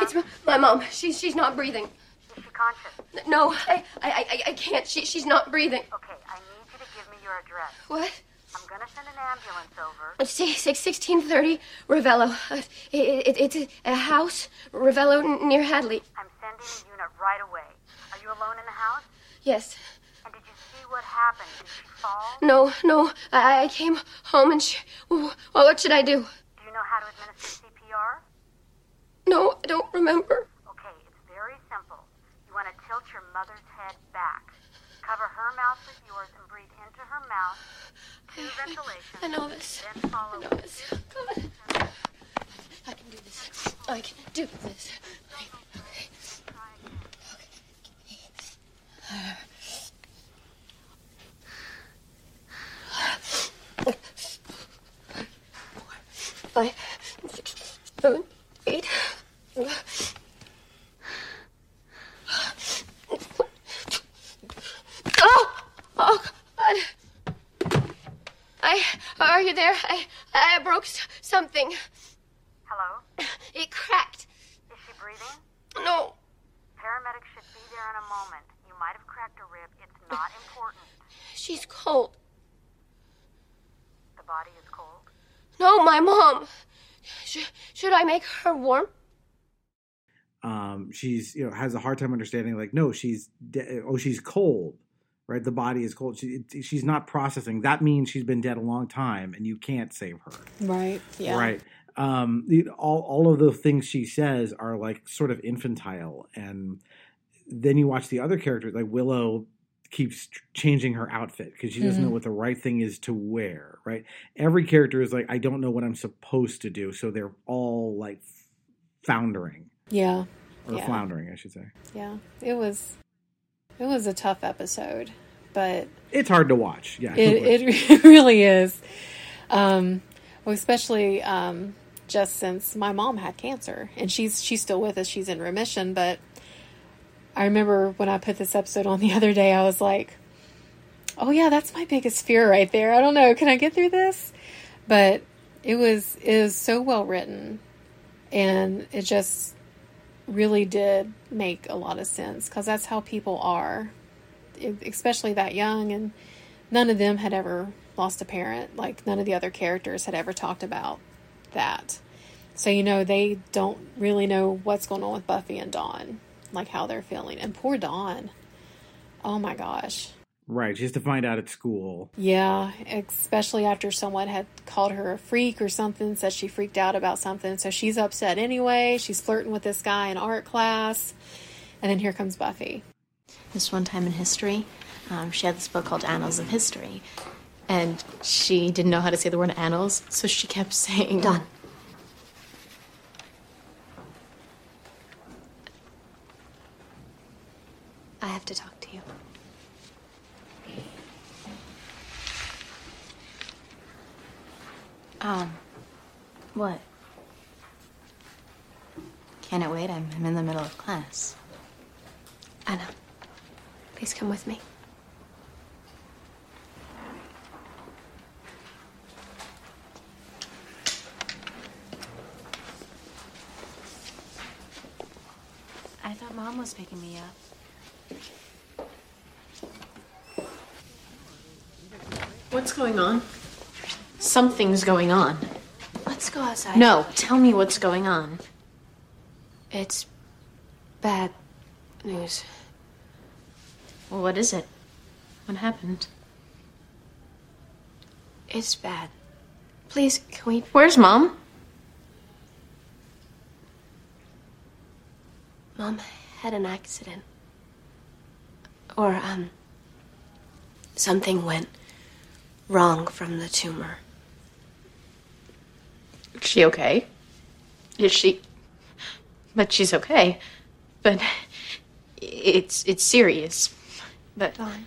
It's m- my mom. She's she's not breathing. Is she conscious? No, I I I, I can't. She she's not breathing. Okay, I need you to give me your address. What? I'm gonna send an ambulance over. Six six sixteen thirty Revello. Uh, it, it, it's a, house, Revello near Hadley. I'm sending a unit right away. Are you alone in the house? Yes. And did you see what happened? Did she fall? No, no. I, I came home and she. Well, what should I do? Do you know how to administer CPR? No, I don't remember. Okay, it's very simple. You want to tilt your mother's head back. Cover her mouth with yours and breathe her mouth. Two ventilations. I know this. Then follow. I know this. God. I can do this. I can do this. Five, six, seven, eight. Oh! Oh, God. I. Are you there? I. I broke something. Hello? It cracked. Is she breathing? No. Paramedics should be there in a moment. You might have cracked a rib. It's not important. She's cold. The body is cold. No, my mom. Sh- should I make her warm? Um, she's, you know, has a hard time understanding, like, no, she's, de- oh, she's cold, right? The body is cold. She, it- she's not processing. That means she's been dead a long time and you can't save her. Right. Yeah. Right. Um, all all of the things she says are like sort of infantile, and then you watch the other characters like Willow keeps changing her outfit because she doesn't know Mhm. what the right thing is to wear. Right. Every character is like, I don't know what I'm supposed to do, so they're all like foundering Yeah. or Yeah. floundering, I should say. Yeah. It was. It was a tough episode, but It's hard to watch. Yeah. it, it really is. Um, well, especially um, just since my mom had cancer and she's she's still with us. She's in remission, but I remember when I put this episode on the other day, I was like, oh yeah, that's my biggest fear right there. I don't know, can I get through this? But it was it was so well written, and it just really did make a lot of sense because that's how people are, especially that young, and none of them had ever lost a parent. Like none of the other characters had ever talked about that. So you know they don't really know what's going on with Buffy and Dawn, like how they're feeling. And poor Dawn. Oh my gosh. Right. She has to find out at school. Yeah, especially after someone had called her a freak or something, said she freaked out about something. So she's upset anyway. She's flirting with this guy in art class. And then here comes Buffy. This one time in history, um, she had this book called Annals of History, and she didn't know how to say the word annals, so she kept saying. Dawn. I have to talk to you. Um, what? Can it wait? I'm, I'm in the middle of class. Anna, please come with me. I thought Mom was picking me up. What's going on? Something's going on. Let's go outside. No, tell me what's going on. It's bad news. Well, what is it? What happened? It's bad. Please, can we? Where's Mom? Mom had an accident. Or, um, something went wrong from the tumor. Is she okay? Is she? But she's okay. But it's it's serious. But Dawn.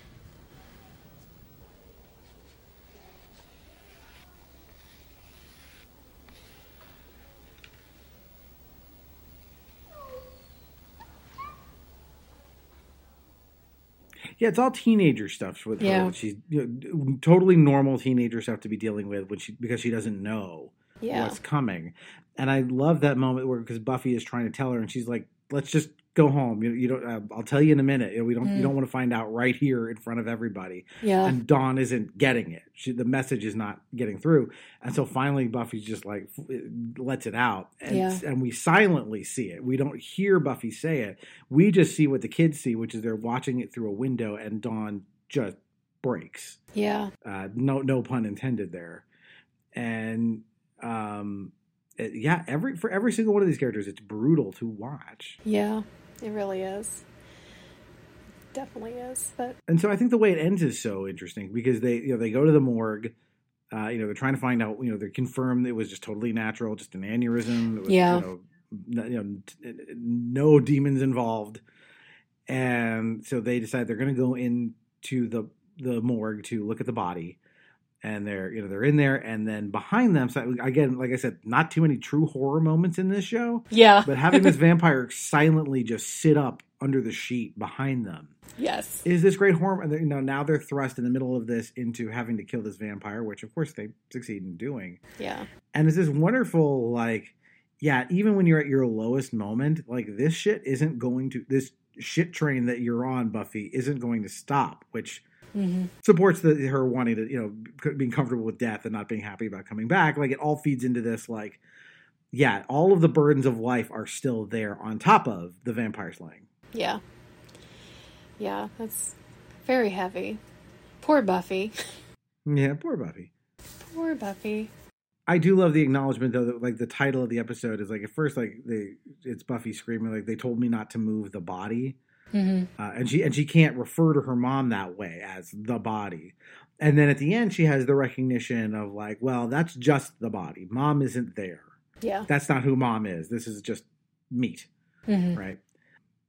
Yeah, it's all teenager stuff with Yeah. her. She's you know, totally normal teenager stuff to be dealing with when she because she doesn't know Yeah. what's coming. And I love that moment where because Buffy is trying to tell her, and she's like, "Let's just go home. You, you don't. Uh, I'll tell you in a minute. You know, we don't. Mm. You don't want to find out right here in front of everybody." Yeah. And Dawn isn't getting it. She, the message is not getting through, and so finally Buffy's just like f- lets it out, and Yeah. and we silently see it. We don't hear Buffy say it. We just see what the kids see, which is they're watching it through a window, and Dawn just breaks. Yeah. Uh, no, no pun intended there. And um, it- yeah, every for every single one of these characters, it's brutal to watch. Yeah. It really is. Definitely is. But And so I think the way it ends is so interesting because they, you know, they go to the morgue. Uh, you know, they're trying to find out. You know, they're confirmed it was just totally natural, just an aneurysm. It was, Yeah. You know, n- you know, no demons involved. And so they decide they're going to go into the the morgue to look at the body. And they're, you know, they're in there, and then behind them, so again, like I said, not too many true horror moments in this show. Yeah. but having this vampire silently just sit up under the sheet behind them yes. is this great horror. and, You know, now they're thrust in the middle of this into having to kill this vampire, which of course they succeed in doing. Yeah. And it's this wonderful, like, yeah, even when you're at your lowest moment, like this shit isn't going to this shit train that you're on, Buffy, isn't going to stop, which Mm-hmm. supports the her wanting to, you know, being comfortable with death and not being happy about coming back. Like it all feeds into this, like, yeah, all of the burdens of life are still there on top of the vampire slaying. Yeah. Yeah. That's very heavy. Poor Buffy. Yeah, poor Buffy. Poor Buffy. I do love the acknowledgement though that like the title of the episode is like at first like they it's Buffy screaming like they told me not to move the body. Mm-hmm. Uh, and she and she can't refer to her mom that way as the body. And then at the end she has the recognition of like, well, that's just the body. Mom isn't there. Yeah. That's not who mom is. This is just meat. Mhm. Right?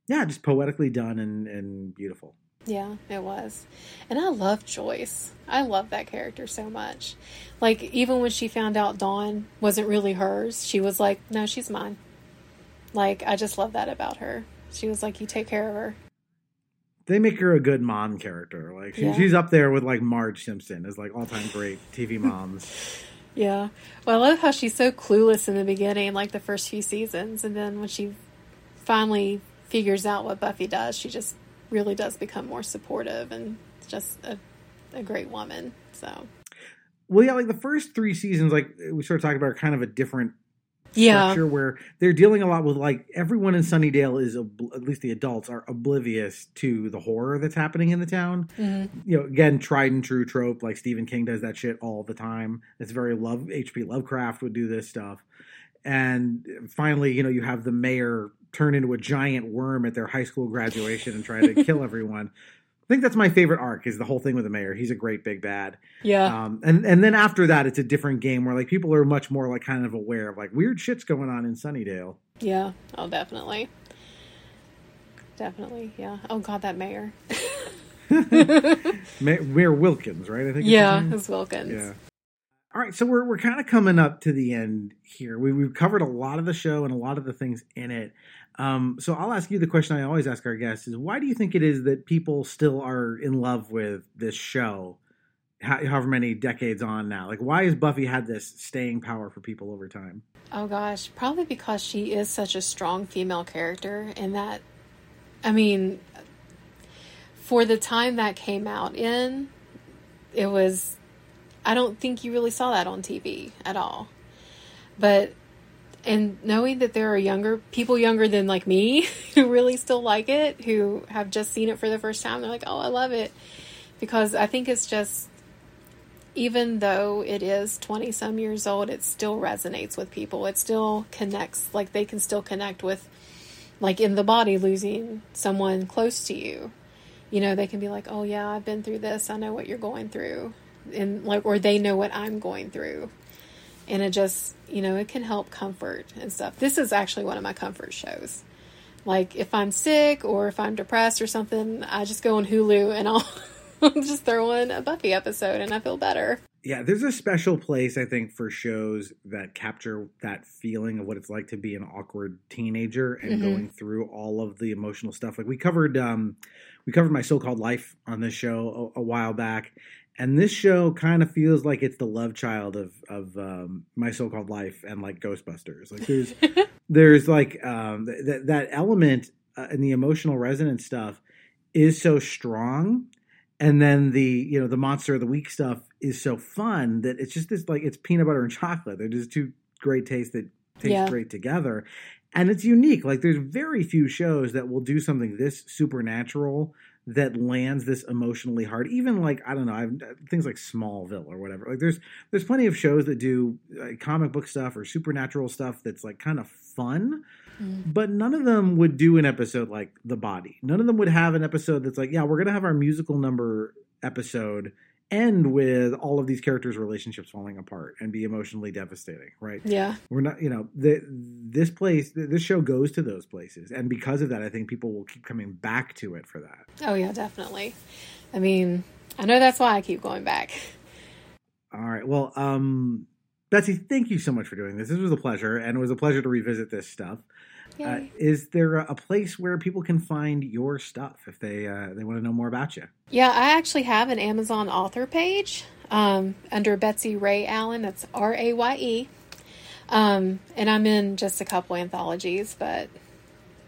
Yeah, just poetically done and and beautiful. Yeah, it was. And I love Joyce. I love that character so much. Like, even when she found out Dawn wasn't really hers, she was like, no, she's mine. Like, I just love that about her. She was like, you take care of her. they make her a good mom character. Like she, Yeah. she's up there with like Marge Simpson as like all time great TV moms. Yeah. Well, I love how she's so clueless in the beginning, like the first few seasons, and then when she finally figures out what Buffy does, she just really does become more supportive and just a, a great woman. So Well, yeah, like the first three seasons, like we sort of talked about, are kind of a different Yeah. structure where they're dealing a lot with like everyone in Sunnydale is ob- at least the adults are oblivious to the horror that's happening in the town. Mhm. You know, again, tried and true trope. Like Stephen King does that shit all the time. It's very love. H.P. Lovecraft would do this stuff. And finally, you know, you have the mayor turn into a giant worm at their high school graduation and try to kill everyone. I think that's my favorite arc is the whole thing with the mayor. He's a great big bad. Yeah. Um, and and then after that, it's a different game where like people are much more like kind of aware of like weird shit's going on in Sunnydale. yeah, oh, definitely, definitely, yeah. Oh God, that mayor. Ma- Mayor Wilkins, right? I think. Yeah, it's Wilkins. Yeah. All right, so we're we're kind of coming up to the end here. We we've covered a lot of the show and a lot of the things in it. Um, so I'll ask you the question I always ask our guests: is why do you think it is that people still are in love with this show, however many decades on now? Like, why has Buffy had this staying power for people over time? Oh gosh, probably because she is such a strong female character, and that, I mean, for the time that came out in, it was, I don't think you really saw that on TV at all. But, and knowing that there are younger people, younger than like me, who really still like it, who have just seen it for the first time, they're like, oh, I love it. Because I think it's just, even though it is 20 some years old, it still resonates with people. It still connects, like they can still connect with, like in the body, losing someone close to you. You know, they can be like, oh yeah, I've been through this. I know what you're going through. And like, or they know what I'm going through. And it just, you know, it can help comfort and stuff. This is actually one of my comfort shows. Like if I'm sick or if I'm depressed or something, I just go on Hulu and I'll just throw in a Buffy episode and I feel better. Yeah, there's a special place I think for shows that capture that feeling of what it's like to be an awkward teenager and Mhm. going through all of the emotional stuff. Like we covered um we covered my so-called life on this show a, a while back and this show kind of feels like it's the love child of of um, my so-called life and like Ghostbusters. Like there's there's like um th- that that element uh, in the emotional resonance stuff is so strong and then the you know the monster of the week stuff is so fun that it's just this like it's peanut butter and chocolate they're just two great tastes that taste Yeah. great together and it's unique like there's very few shows that will do something this supernatural that lands this emotionally hard. Even like i don't know I've, things like smallville or whatever. Like there's there's plenty of shows that do uh, comic book stuff or supernatural stuff that's like kind of fun but none of them would do an episode like The Body. None of them would have an episode that's like, yeah, we're to have our musical number episode end with all of these characters' relationships falling apart and be emotionally devastating, right? Yeah. We're not, you know, the, this place, this show goes to those places. And because of that, I think people will keep coming back to it for that. Oh yeah, definitely. I mean, I know that's why I keep going back. All right. Well, um, Betsy, thank you so much for doing this. This was a pleasure, and it was a pleasure to revisit this stuff. Uh, is there a, place where people can find your stuff if they uh, they want to know more about you? Yeah, I actually have an Amazon author page um, under Betsy Raye Allen. That's R A Y E. Um, and I'm in just a couple anthologies, but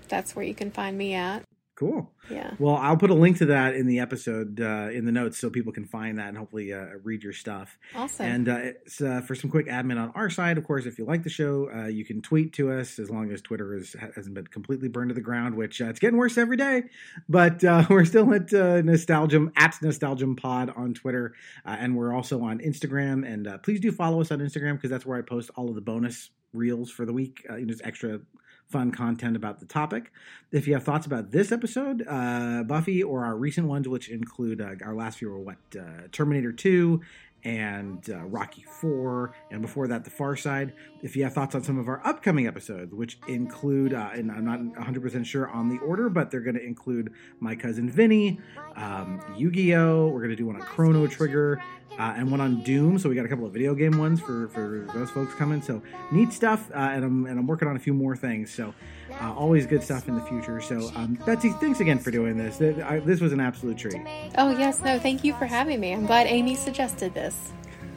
that's where you can find me at. Cool. Yeah. Well, I'll put a link to that in the episode uh, in the notes so people can find that and hopefully uh, read your stuff. Awesome. And uh, it's, uh, for some quick admin on our side, of course, if you like the show, uh, you can tweet to us as long as Twitter is, hasn't been completely burned to the ground, which uh, it's getting worse every day. But uh, we're still at uh, Nostalgium at Nostalgium Pod on Twitter, uh, and we're also on Instagram. And uh, please do follow us on Instagram because that's where I post all of the bonus reels for the week. Uh, you know, just extra fun content about the topic. If you have thoughts about this episode, uh, Buffy, or our recent ones, which include uh, our last few were what uh, Terminator Two and uh, Rocky Four, and before that, The Far Side. If you have thoughts on some of our upcoming episodes, which include, uh, and I'm not 100% sure on the order, but they're going to include My Cousin Vinny, um, Yu Gi Oh! We're going to do one on Chrono Trigger. Uh, and one on Doom, so we got a couple of video game ones for, for those folks coming. So neat stuff, uh, and I'm and I'm working on a few more things. So uh, always good stuff in the future. So um, Betsy, thanks again for doing this. This was an absolute treat. Oh, yes, no, thank you for having me. I'm glad Amy suggested this.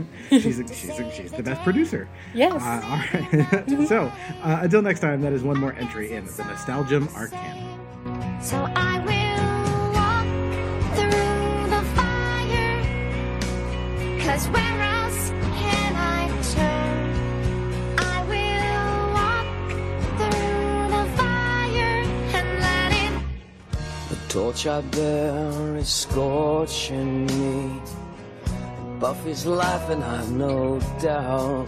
she's, a, she's, a, she's the best producer. Yes. Uh, all right. so uh, until next time, that is one more entry in the Nostalgium Arcanum. So I will walk through the fire. Cause where else can I turn? I will walk through the fire and let it The torch I bear is scorching me. Buffy's laughing, I've no doubt.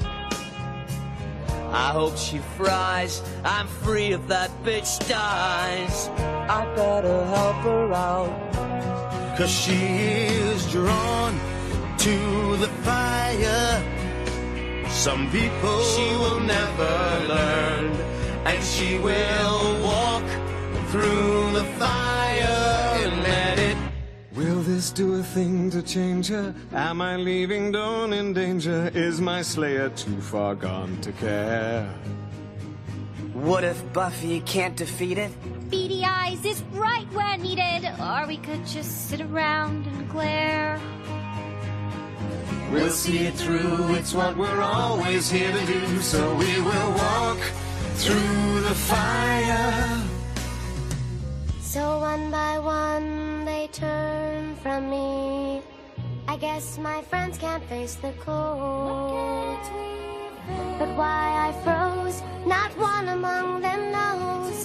I hope she fries. I'm free if that bitch dies. I better help her out. Cause she is drawn to the fire. Some people she will never learn, and she will walk through the fire. Will this do a thing to change her? Am I leaving Dawn in danger? Is my slayer too far gone to care? What if Buffy can't defeat it? Beady eyes is right where needed, or we could just sit around and glare. We'll see it through, it's what we're always here to do. So we will walk through the fire. So one by one they turn from me. I guess my friends can't face the cold. But why I froze, not one among them knows.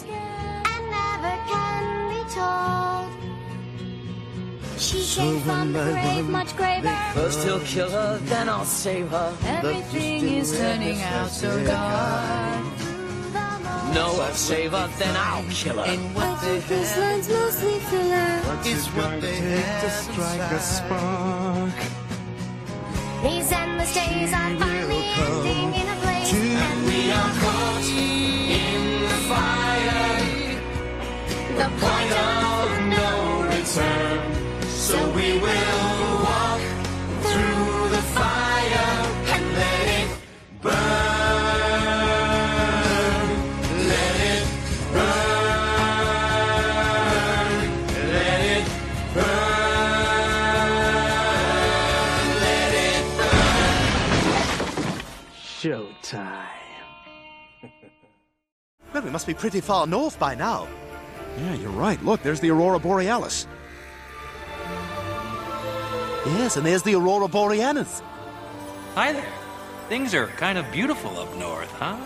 And never can be told. She So came from the grave, one, much graver. First he'll kill her, then I'll save her. Everything is turning out so dark. No, I'll save her, then I'll kill her. I think this line's mostly filler. It's what they take to strike a spark. These endless days are finally ending in a blaze, and we are caught in the fire. the point of no return. So we will walk through the fire and let it burn. We must be pretty far north by now. Yeah, you're right. Look, there's the Aurora Borealis. Yes, and there's the Aurora Borealis. Hi there. Things are kind of beautiful up north, huh?